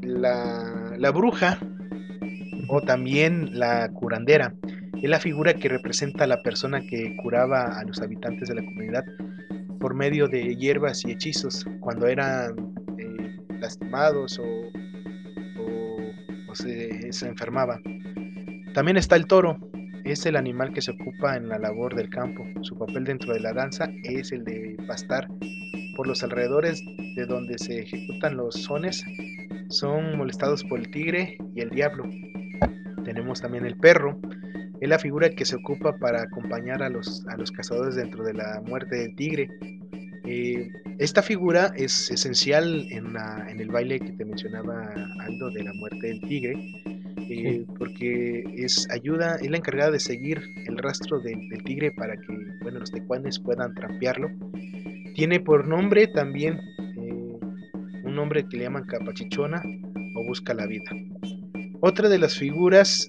la, bruja, o también la curandera. Es la figura que representa a la persona que curaba a los habitantes de la comunidad por medio de hierbas y hechizos cuando eran eh, lastimados o, se, se enfermaban. También está el toro, es el animal que se ocupa en la labor del campo. Su papel dentro de la danza es el de pastar por los alrededores de donde se ejecutan los sones. Son molestados por el tigre y el diablo. Tenemos también el perro. Es la figura que se ocupa para acompañar a los, a los cazadores dentro de la muerte del tigre. Eh, esta figura es esencial en, la, en el baile que te mencionaba Aldo de la muerte del tigre eh, porque es ayuda, es la encargada de seguir el rastro del, tigre para que bueno, los tecuanes puedan trampearlo. Tiene por nombre también eh, un nombre que le llaman capachichona o busca la vida. Otra de las figuras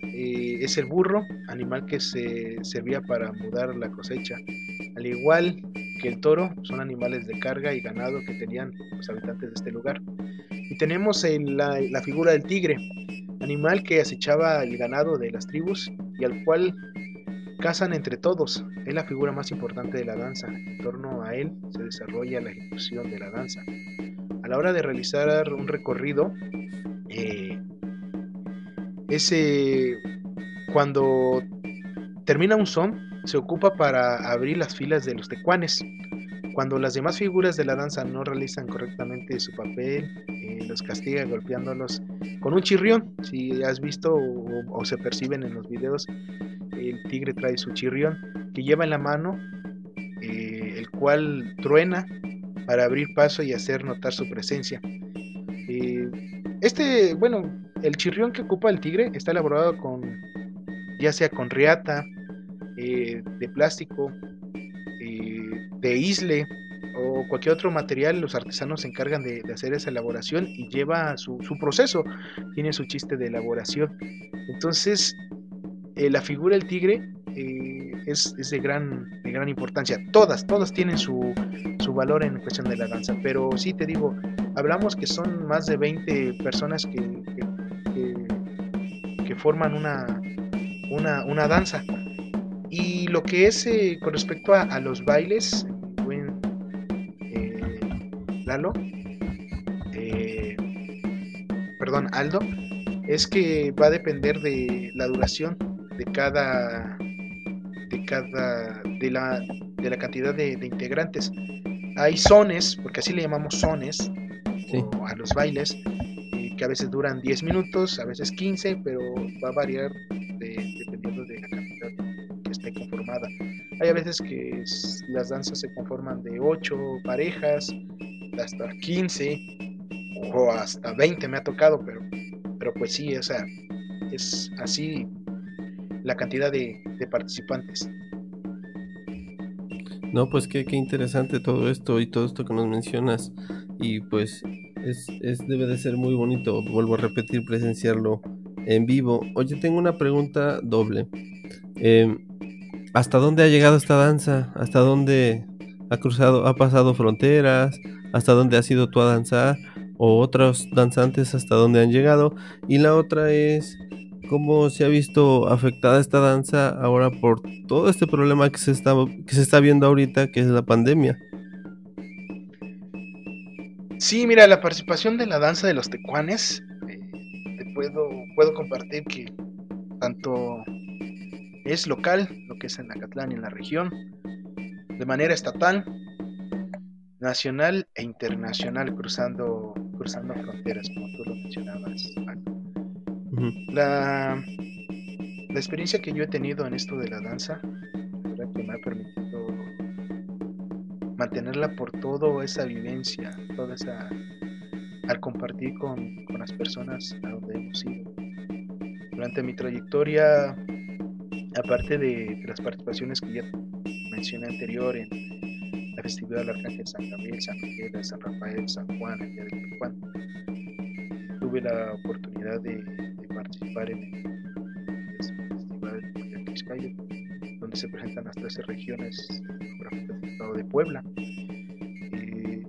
es el burro, animal que se servía para mudar la cosecha. Al igual que el toro, son animales de carga y ganado que tenían los habitantes de este lugar. Y tenemos la, la figura del tigre, animal que acechaba el ganado de las tribus y al cual cazan entre todos. Es la figura más importante de la danza. En torno a él se desarrolla la ejecución de la danza. A la hora de realizar un recorrido, eh, ese cuando termina un son, se ocupa para abrir las filas de los tecuanes. Cuando las demás figuras de la danza no realizan correctamente su papel, eh, los castiga golpeándolos con un chirrión. Si has visto o, se perciben en los videos, el tigre trae su chirrión que lleva en la mano, eh, el cual truena para abrir paso y hacer notar su presencia. Eh, este, bueno, el chirrión que ocupa el tigre está elaborado con, ya sea con riata, de plástico, de isle o cualquier otro material, los artesanos se encargan de, hacer esa elaboración y lleva su, proceso, tiene su chiste de elaboración. Entonces, eh, la figura del tigre eh, es, de, gran, de gran importancia. Todas, todas tienen su, valor en cuestión de la danza, pero sí te digo, hablamos que son más de 20 personas que, que, forman una, una, una danza. Y lo que es eh, con respecto a, los bailes, buen eh, Lalo, eh, perdón, Aldo, es que va a depender de la duración de cada, de cada, de la, de la cantidad de, integrantes. Hay zones, porque así le llamamos zones a los bailes, que a veces duran 10 minutos, a veces 15, pero va a variar de Hay a veces que las danzas se conforman de 8 parejas, hasta 15 o hasta 20 me ha tocado, pero, pero pues sí, o sea, es así la cantidad de, participantes. No, pues qué, qué, interesante todo esto y todo esto que nos mencionas. Y pues es, es, debe de ser muy bonito, vuelvo a repetir, presenciarlo en vivo. Oye, tengo una pregunta doble. Eh, ¿Hasta dónde ha llegado esta danza? ¿Hasta dónde ha cruzado, ha pasado fronteras? ¿Hasta dónde ha sido tú a danzar? ¿O otros danzantes hasta dónde han llegado? Y la otra es cómo se ha visto afectada esta danza ahora por todo este problema que se está, que se está viendo ahorita, que es la pandemia. Sí, mira, la participación de la danza de los tecuanes, eh, te puedo, puedo compartir que tanto es local, lo que es en Acatlán y en la región, de manera estatal, nacional e internacional, cruzando, cruzando fronteras, como tú lo mencionabas. la, la, experiencia que yo he tenido en esto de la danza, que me ha permitido mantenerla por toda esa vivencia, toda esa al compartir con, con las personas a donde hemos ido. Durante mi trayectoria aparte de, las participaciones que ya mencioné anterior en la festividad del Arcángel San Gabriel, San Miguel, San Rafael, San Juan, el día de Juan, tuve la oportunidad de, participar en el festival de Quiscayo, donde se presentan las 13 regiones geográficas del estado de Puebla. Eh,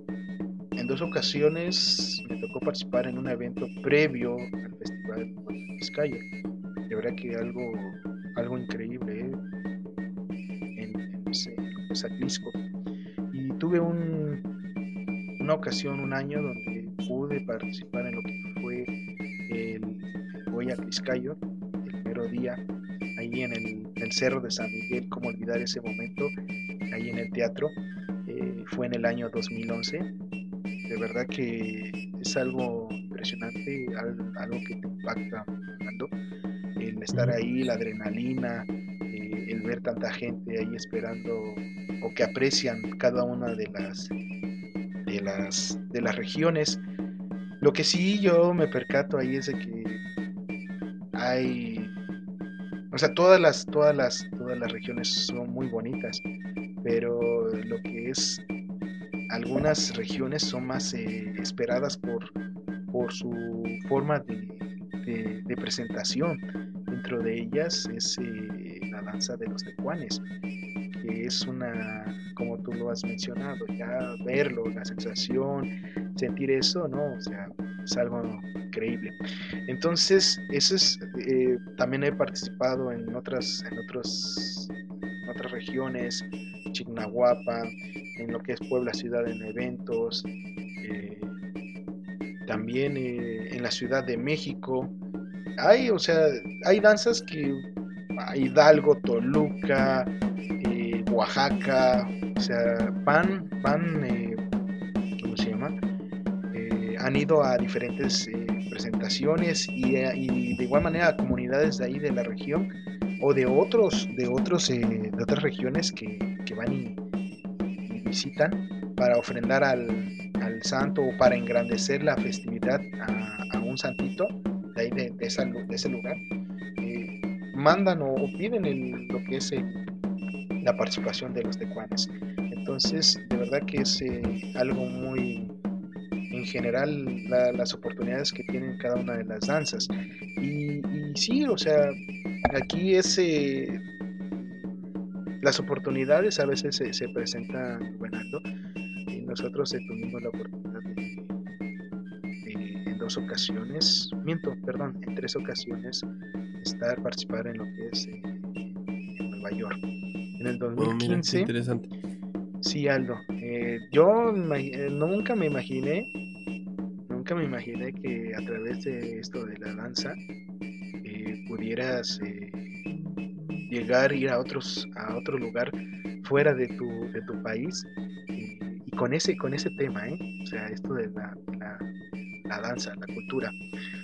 en dos ocasiones me tocó participar en un evento previo al festival de Quiscayo verdad que algo, algo increíble ¿eh? en, en, ese, Y tuve un, una ocasión, un año, donde pude participar en lo que fue el Goya Criscayo, el mero día, ahí en el, Cerro de San Miguel, como olvidar ese momento, ahí en el teatro. Eh, fue en el año 2011. De verdad que es algo impresionante, algo que te impacta estar ahí, la adrenalina, eh, el ver tanta gente ahí esperando o que aprecian cada una de las de las de las regiones. Lo que sí yo me percato ahí es de que hay o sea, todas las todas las todas las regiones son muy bonitas, pero lo que es algunas regiones son más eh, esperadas por por su forma de, de, presentación. De ellas es eh, la danza de los tecuanes, que es una, como tú lo has mencionado, ya verlo, la sensación, sentir eso, ¿no? O sea, es algo increíble. Entonces, eso es, eh, también he participado en otras, en otros, otras regiones, Chignahuapa, en lo que es Puebla Ciudad en eventos, eh, también en la Ciudad de México. Hay, o sea, hay danzas que Hidalgo, Toluca, eh, Oaxaca, o sea, van, van, eh, ¿cómo se llama? han ido a diferentes presentaciones y, de igual manera a comunidades de ahí de la región o de otros, de otros, de otras regiones que, van y visitan para ofrendar al, al santo o para engrandecer la festividad a, un santito de ahí de, de, ese lugar, eh, mandan o, piden el, lo que es la participación de los tecuanes. Entonces, de verdad que es eh, algo muy, en general, las oportunidades que tienen cada una de las danzas. Y, sí, o sea, aquí es... Eh, las oportunidades a veces se, se presentan, Buenardo, nosotros tuvimos la oportunidad dos ocasiones, miento, perdón, en tres ocasiones, estar, participar en lo que es eh, en Nueva York. En el 2015. interesante. Sí, Aldo. Eh, yo eh, nunca me imaginé, nunca me imaginé que a través de esto de la danza pudieras llegar, ir a otros, a otro lugar fuera de tu, de tu país con ese, con ese tema, ¿eh? o sea, esto de la, la, danza, la cultura.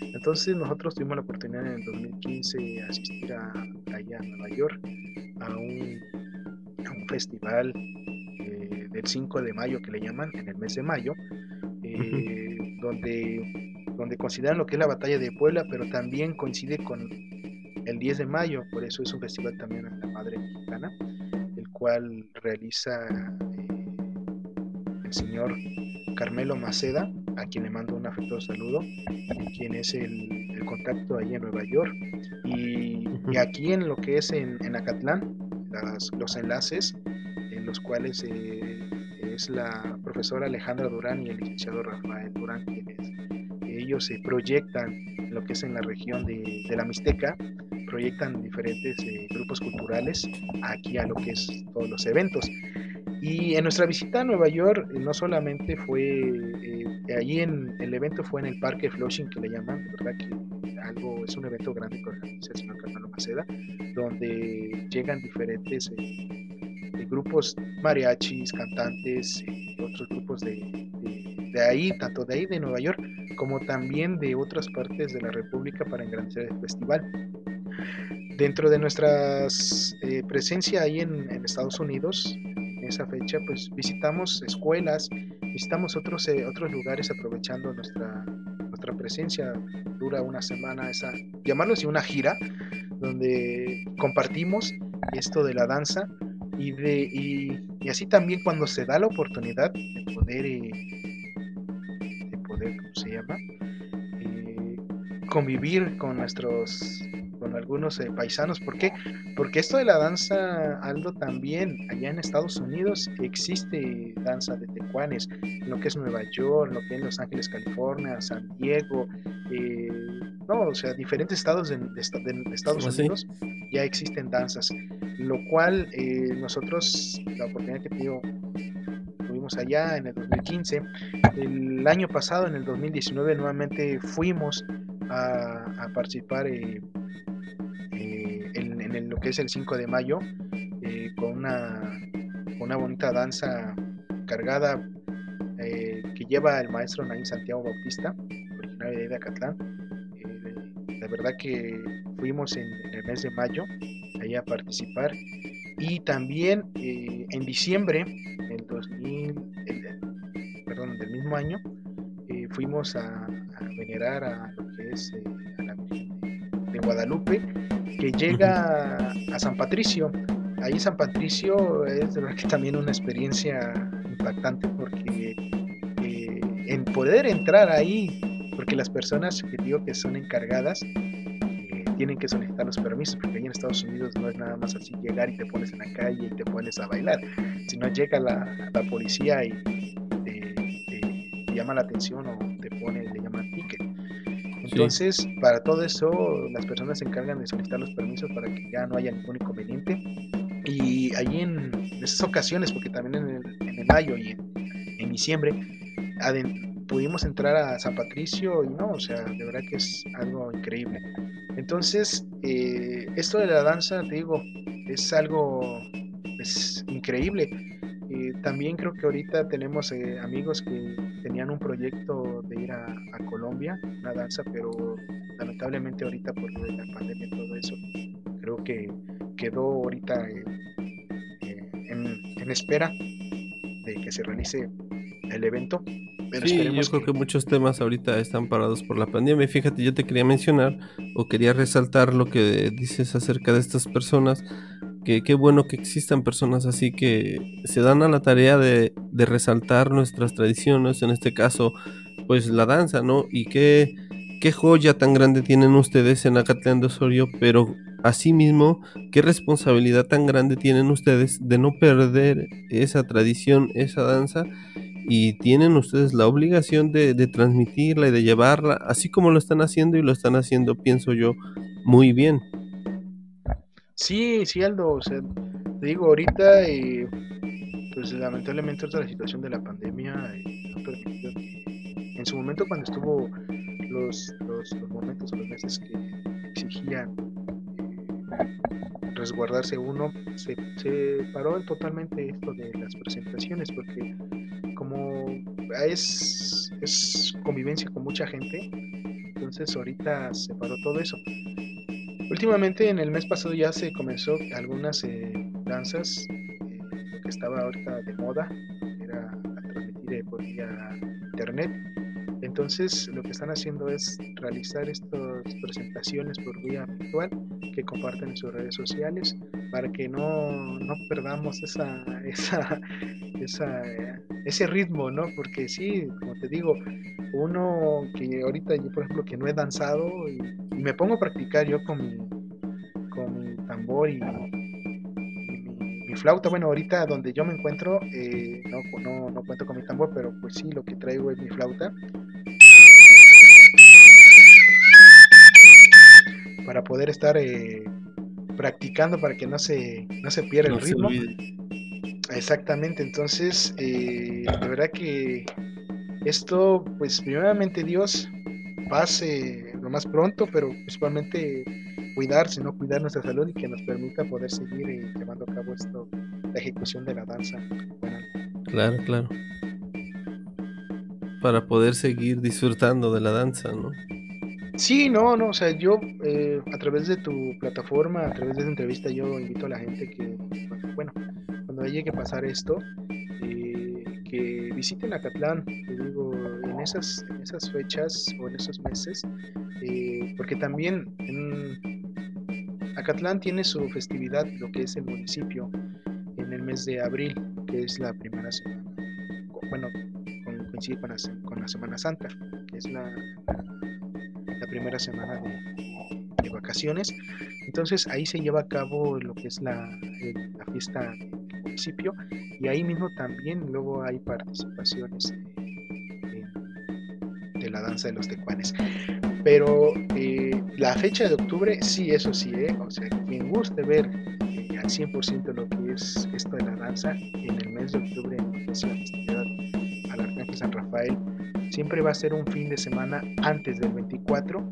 Entonces nosotros tuvimos la oportunidad en el 2015 asistir a, allá a Nueva York a un, a un festival eh, del 5 de mayo que le llaman, en el mes de mayo, eh, donde, donde consideran lo que es la batalla de Puebla, pero también coincide con el 10 de mayo, por eso es un festival también en la Madre Mexicana, el cual realiza el señor Carmelo Maceda, a quien le mando un afectuoso saludo, quien es el, contacto ahí en Nueva York. Y, aquí en lo que es en, Acatlán, los enlaces en los cuales eh, es la profesora Alejandra Durán y el licenciado Rafael Durán, quienes ellos se proyectan en lo que es en la región de, la Mixteca, proyectan diferentes eh, grupos culturales aquí a lo que es todos los eventos. Y en nuestra visita a Nueva York no solamente fue, eh, allí en el evento fue en el Parque Flushing que le llaman, ¿verdad? Que algo, es un evento grande que organiza el señor Carmelo Maceda, donde llegan diferentes eh, grupos mariachis, cantantes, y otros grupos de, de, ahí, tanto de ahí de Nueva York, como también de otras partes de la República para engrandecer el festival. Dentro de nuestra eh, presencia ahí en, en Estados Unidos, esa fecha, pues visitamos escuelas, visitamos otros, eh, otros lugares aprovechando nuestra, nuestra presencia. Dura una semana esa, llamarlo así, una gira, donde compartimos esto de la danza y, de, y, así también cuando se da la oportunidad de poder, eh, de poder, ¿cómo se llama? Eh, convivir con nuestros con algunos eh, paisanos. ¿Por qué? Porque esto de la danza, Aldo, también allá en Estados Unidos existe danza de tecuanes, lo que es Nueva York, lo que es Los Ángeles, California, San Diego, eh, no, o sea, diferentes estados de, Estados ¿Ah, Unidos ya existen danzas, lo cual eh, nosotros, la oportunidad que tuvimos allá en el 2015, el año pasado, en el 2019, nuevamente fuimos a, participar eh, eh, en, lo que es el 5 de mayo con, una, una bonita danza cargada que lleva el maestro Naín Santiago Bautista, originario de Acatlán. Eh, la verdad que fuimos en, el mes de mayo allá a participar y también eh, en diciembre del 2000, perdón, del mismo año eh, fuimos a, venerar a lo que es a la Virgen Guadalupe que llega a, San Patricio. Ahí San Patricio es de verdad que también una experiencia impactante porque en poder entrar ahí, porque las personas que digo que son encargadas eh, tienen que solicitar los permisos, porque ahí en Estados Unidos no es nada más así llegar y te pones en la calle y te pones a bailar, sino llega la, policía y te, llama la atención o te pone, le llama Entonces, para todo eso, las personas se encargan de solicitar los permisos para que ya no haya ningún inconveniente. Y allí en esas ocasiones, porque también en el, en el mayo y en, diciembre, pudimos entrar a San Patricio y no, o sea, de verdad que es algo increíble. Entonces, eh, esto de la danza, te digo, es algo es increíble. También creo que ahorita tenemos eh, amigos que tenían un proyecto de ir a, Colombia, una danza, pero lamentablemente ahorita por lo de la pandemia y todo eso, creo que quedó ahorita eh, en, en espera de que se realice el evento. Pero sí, yo creo que... muchos temas ahorita están parados por la pandemia. Fíjate, yo te quería mencionar o quería resaltar lo que dices acerca de estas personas. Que qué bueno que existan personas así que se dan a la tarea de, resaltar nuestras tradiciones, en este caso, pues la danza, ¿no? Y qué, qué joya tan grande tienen ustedes en Acatlán de Osorio, pero asimismo, qué responsabilidad tan grande tienen ustedes de no perder esa tradición, esa danza y tienen ustedes la obligación de, transmitirla y de llevarla, así como lo están haciendo y lo están haciendo, pienso yo, muy bien. Sí, sí, Aldo, o sea, te digo, ahorita, eh, pues lamentablemente la situación de la pandemia eh, ha permitido que en su momento cuando estuvo los, los, momentos o los meses que exigían eh, resguardarse uno, se, se paró totalmente esto de las presentaciones porque como es, es convivencia con mucha gente, entonces ahorita se paró todo eso. Últimamente en el mes pasado ya se comenzó algunas eh, danzas, eh, que estaba ahorita de moda, era transmitir por vía internet. Entonces lo que están haciendo es realizar estas presentaciones por vía virtual que comparten en sus redes sociales para que no, no perdamos esa, esa, esa ese ritmo, ¿no? Porque sí, como te digo, uno que ahorita yo, por ejemplo, que no he danzado y, me pongo a practicar yo con mi, con mi tambor y, mi, flauta, bueno, ahorita donde yo me encuentro, eh, no, no, no cuento con mi tambor, pero pues sí, lo que traigo es mi flauta. Para poder estar eh, practicando para que no se, no se pierda el ritmo. Exactamente, entonces, eh, de verdad que esto, pues primeramente Dios pase lo más pronto, pero principalmente cuidarse, ¿no? Cuidar nuestra salud y que nos permita poder seguir eh, llevando a cabo esto, la ejecución de la danza. Claro, claro. Para poder seguir disfrutando de la danza, ¿no? Sí, no, no, o sea, yo eh, a través de tu plataforma, a través de esta entrevista, yo invito a la gente que, bueno, cuando llegue a pasar esto, eh, que visiten Acatlán, te digo, en esas, fechas o en esos meses, eh, porque también Acatlán tiene su festividad, lo que es el municipio, en el mes de abril, que es la primera semana, bueno, coincide con la, con la Semana Santa, que es la primera semana de, vacaciones. Entonces ahí se lleva a cabo lo que es la, la fiesta municipio y ahí mismo también luego hay participaciones de, la danza de los tecuanes. Pero eh, la fecha de octubre, sí, eso sí, ¿eh? o sea, quien guste ver eh, al 100% lo que es esto de la danza en el mes de octubre en la festividad al Arcángel San Rafael, siempre va a ser un fin de semana antes del 24.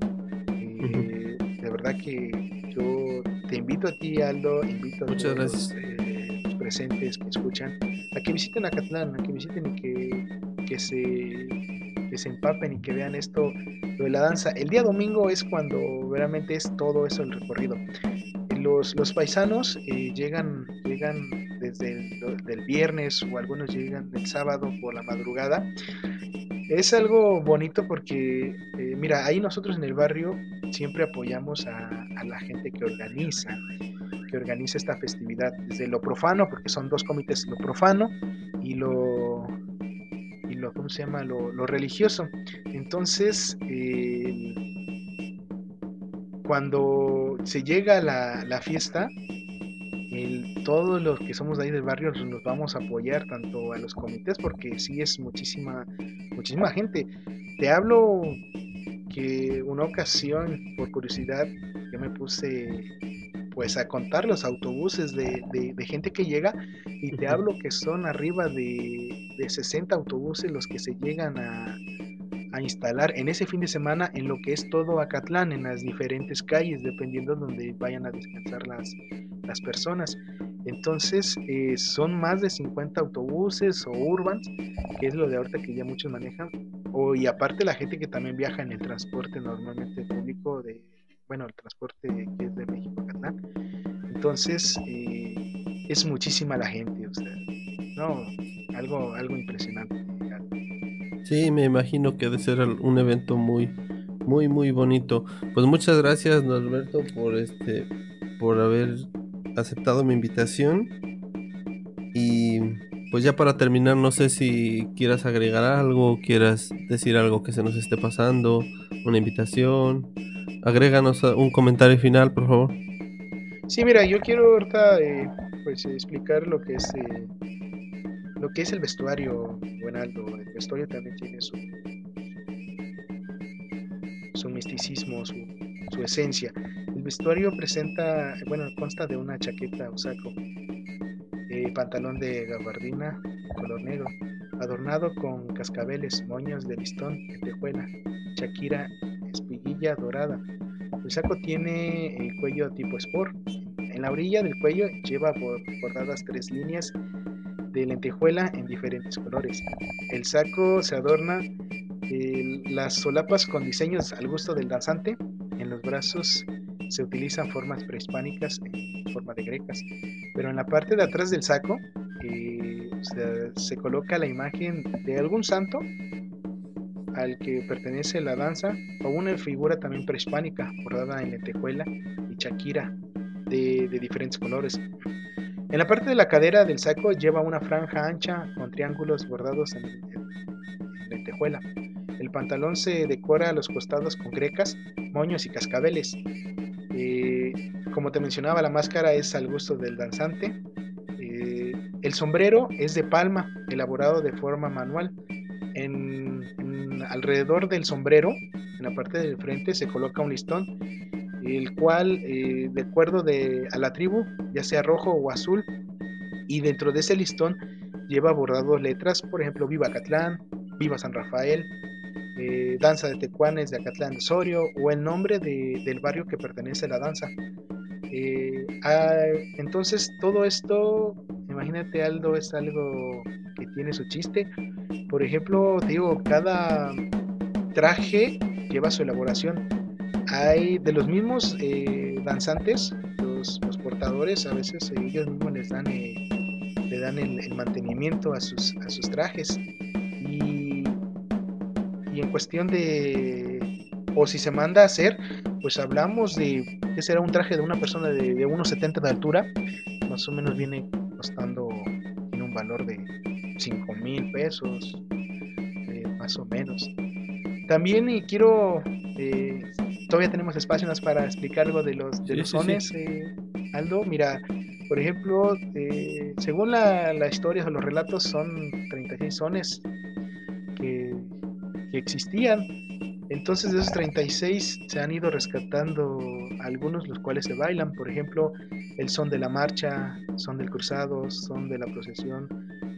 Eh, de verdad que yo te invito a ti, Aldo, invito a Muchas todos eh, los presentes que escuchan a que visiten Acatlán, a que visiten y que, que se que se empapen y que vean esto lo de la danza. El día domingo es cuando realmente es todo eso el recorrido. Los, los paisanos eh, llegan, llegan desde el del viernes o algunos llegan el sábado por la madrugada. Es algo bonito porque, eh, mira, ahí nosotros en el barrio siempre apoyamos a, la gente que organiza, que organiza esta festividad, desde lo profano, porque son dos comités, lo profano y lo, y lo ¿cómo se llama? Lo, lo religioso. Entonces, eh, cuando se llega la, la fiesta, todos los que somos de ahí del barrio nos nos vamos a apoyar tanto a los comités porque sí es muchísima muchísima gente te hablo que una ocasión por curiosidad yo me puse pues a contar los autobuses de, de- de gente que llega y te hablo que son arriba de, de 60 autobuses los que se llegan a, a instalar en ese fin de semana en lo que es todo Acatlán, en las diferentes calles, dependiendo donde vayan a descansar las, las personas. Entonces, eh, son más de 50 autobuses o urbans, que es lo de ahorita que ya muchos manejan. O, y aparte la gente que también viaja en el transporte normalmente público, de bueno, el transporte que es de México a Acatlán. Entonces, eh, es muchísima la gente, o no, algo, algo impresionante. Sí, me imagino que ha de ser un evento muy, muy, muy bonito. Pues muchas gracias, Norberto, por este, por haber aceptado mi invitación. Y pues ya para terminar, no sé si quieras agregar algo, quieras decir algo que se nos esté pasando, una invitación. Agréganos a- un comentario final, por favor. Sí, mira, yo quiero ahorita eh, pues explicar lo que es eh, lo que es el vestuario, buen Aldo. El vestuario también tiene su su misticismo, su, su esencia. El vestuario presenta, bueno, consta de una chaqueta o saco, pantalón de gabardina color negro, adornado con cascabeles, moños de listón, lentejuela, chaquira, espiguilla dorada. El saco tiene el cuello tipo sport. En la orilla del cuello lleva bor- bordadas tres líneas de lentejuela en diferentes colores. El saco se adorna eh, las solapas con diseños al gusto del danzante. En los brazos se utilizan formas prehispánicas en forma de grecas. Pero en la parte de atrás del saco eh, se coloca la imagen de algún santo al que pertenece la danza o una figura también prehispánica bordada en lentejuela y chaquira de, diferentes colores. En la parte de la cadera del saco lleva una franja ancha con triángulos bordados en- en lentejuela. El pantalón se decora a los costados con grecas, moños y cascabeles. Como te mencionaba, la máscara es al gusto del danzante. Eh, el sombrero es de palma, elaborado de forma manual. Alrededor del sombrero, en la parte del frente, se coloca un listón, el cual, eh, de acuerdo de, a la tribu, ya sea rojo o azul, y dentro de ese listón lleva bordados letras, por ejemplo, Viva Acatlán, Viva San Rafael, eh, Danza de Tecuanes de Acatlán de Osorio, o el nombre de- del barrio que pertenece a la danza. Eh, ah, entonces, todo esto, imagínate, Aldo, es algo que tiene su chiste. Por ejemplo, digo, cada traje lleva su elaboración. Hay de los mismos eh, danzantes, los, portadores, a veces ellos mismos les dan, eh, le dan el, el mantenimiento a sus, a sus trajes. Y, y en cuestión de, o si se manda a hacer, pues hablamos de que será un traje de una persona de, de 1,70 de altura, más o menos viene costando, tiene un valor de 5 mil pesos, eh, más o menos. También y quiero, eh, todavía tenemos espacio más para explicar algo de los, de Sí, los sí, sí. sones, eh, Aldo. Mira, por ejemplo, eh, según la, la historia o los relatos, son 36 sones que, que existían. Entonces de esos 36 se han ido rescatando algunos los cuales se bailan, por ejemplo, el son de la marcha, son del cruzado, son de la procesión,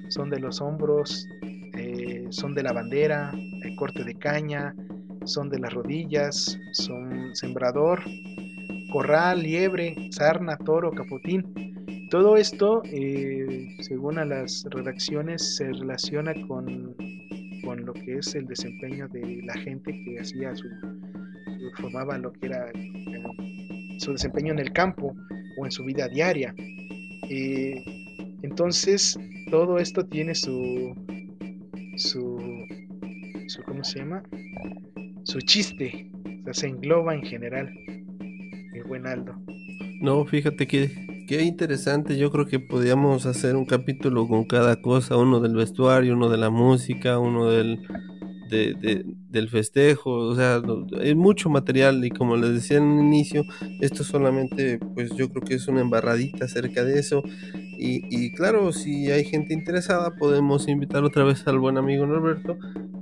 son de los hombros, eh, son de la bandera, el corte de caña, son de las rodillas, son sembrador, corral, liebre, sarna, toro, capotín. Todo esto, eh, según las redacciones, se relaciona con, con, lo que es el desempeño de la gente que hacía su, formaba lo que era eh, su desempeño en el campo o en su vida diaria. Eh, entonces, todo esto tiene su, su, su, ¿cómo se llama? Su chiste, o sea, se engloba en general, el buen Aldo. No, fíjate que Qué interesante, yo creo que podríamos hacer un capítulo con cada cosa, uno del vestuario, uno de la música, uno del, del festejo, o sea, hay mucho material y como les decía en un inicio, esto solamente, pues yo creo que es una embarradita acerca de eso y, y claro, si hay gente interesada, podemos invitar otra vez al buen amigo Norberto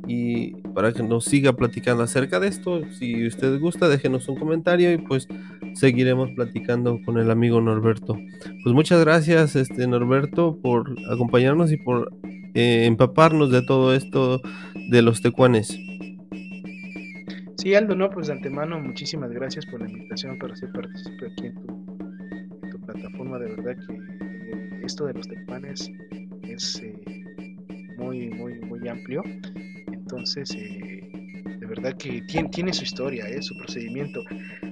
y para que nos siga platicando acerca de esto. Si usted gusta, déjenos un comentario y pues seguiremos platicando con el amigo Norberto. Pues muchas gracias, este Norberto, por acompañarnos y por eh, empaparnos de todo esto de los tecuanes. Sí, Aldo, no, pues de antemano muchísimas gracias por la invitación para ser partícipe aquí en tu, plataforma. De verdad que eh, esto de los tecuanes es eh, muy, muy, muy amplio entonces, eh, de verdad que tiene, tiene su historia, su procedimiento.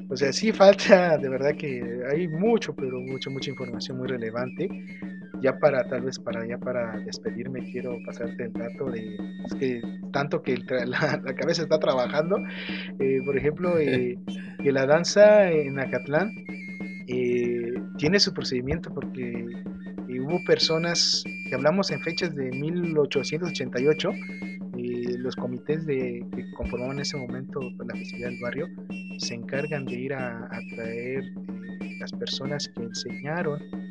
O sea, sí falta, de verdad que hay mucho, pero mucho, mucha información muy relevante. Ya para, tal vez para, ya para despedirme, quiero pasarte el dato de, es que tanto que la, cabeza está trabajando. Eh, por ejemplo, eh, que la danza en Acatlán tiene su procedimiento porque hubo personas que hablamos en fechas de 1888 los comités de, que conformaban en ese momento la festividad del barrio se encargan de ir a, traer eh, las personas que enseñaron eh,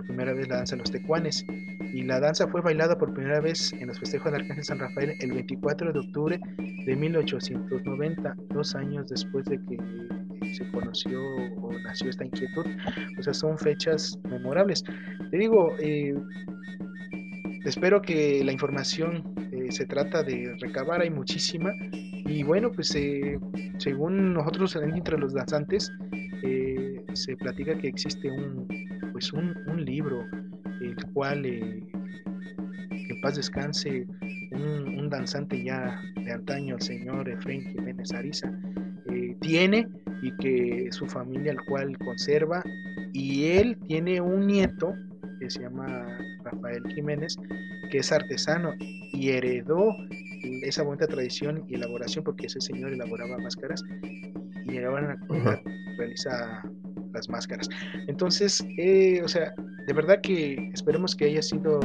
por primera vez la danza de los tecuanes. Y la danza fue bailada por primera vez en los festejos del Arcángel San Rafael el 24 de octubre de 1890, dos años después de que eh, se conoció o nació esta inquietud. O sea, son fechas memorables. Te digo, espero que la información se trata de recabar, hay muchísima. Y bueno, pues eh, según nosotros entre los danzantes, eh, se platica que existe un, pues un, libro, el cual, eh, en paz descanse, un, danzante ya de antaño, el señor Efraín Jiménez Ariza, tiene y que su familia, el cual conserva, y él tiene un nieto que se llama Rafael Jiménez, que es artesano y heredó esa bonita tradición y elaboración porque ese señor elaboraba máscaras y ahora realiza las máscaras. Entonces, eh, o sea, de verdad que esperemos que haya sido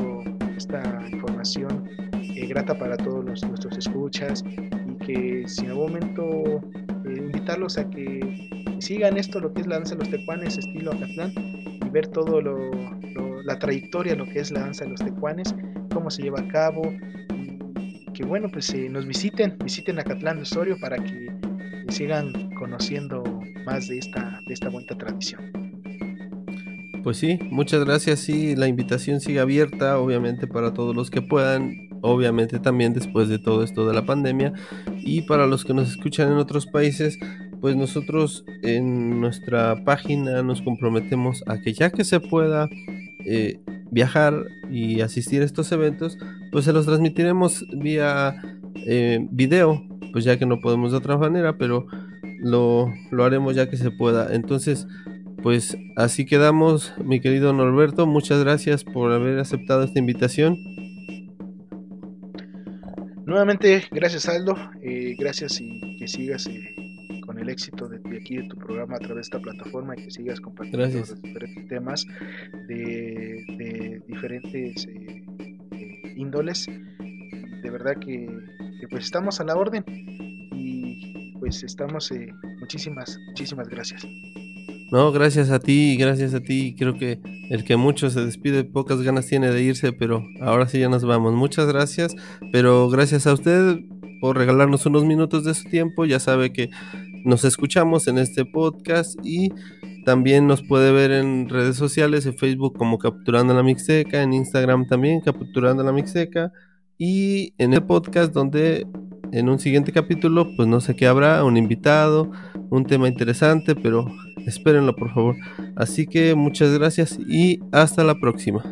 esta información eh, grata para todos nuestros escuchas y que si en algún momento eh, invitarlos a que sigan esto, lo que es la danza de los tecuanes estilo Acatlán y ver todo lo, la trayectoria, lo que es la danza de los tecuanes cómo se lleva a cabo. Que bueno, pues nos visiten, visiten Acatlán de Osorio para que sigan conociendo más de esta, de esta bonita tradición. Pues sí, muchas gracias. Sí, la invitación sigue abierta, obviamente, para todos los que puedan. Obviamente también después de todo esto de la pandemia. Y para los que nos escuchan en otros países, pues nosotros en nuestra página nos comprometemos a que ya que se pueda, eh, viajar y asistir a estos eventos, pues se los transmitiremos vía eh, video, pues ya que no podemos de otra manera, pero lo, lo haremos ya que se pueda. Entonces, pues así quedamos, mi querido Norberto, muchas gracias por haber aceptado esta invitación. Nuevamente, gracias Aldo, eh, gracias y que sigas eh, el éxito de, aquí de tu programa a través de esta plataforma y que sigas compartiendo los diferentes temas de, diferentes eh, eh, índoles. De verdad que, pues estamos a la orden pues estamos, eh, muchísimas, muchísimas gracias. No, gracias a ti, gracias a ti. Creo que el que mucho se despide, pocas ganas tiene de irse, pero ahora sí ya nos vamos. Muchas gracias, pero gracias a usted por regalarnos unos minutos de su tiempo. Ya sabe que nos escuchamos en este podcast y también nos puede ver en redes sociales, en Facebook como Capturando la Mixteca, en Instagram también Capturando la Mixteca y en el podcast donde en un siguiente capítulo pues no sé qué habrá, un invitado, un tema interesante, pero espérenlo por favor. Así que muchas gracias y hasta la próxima.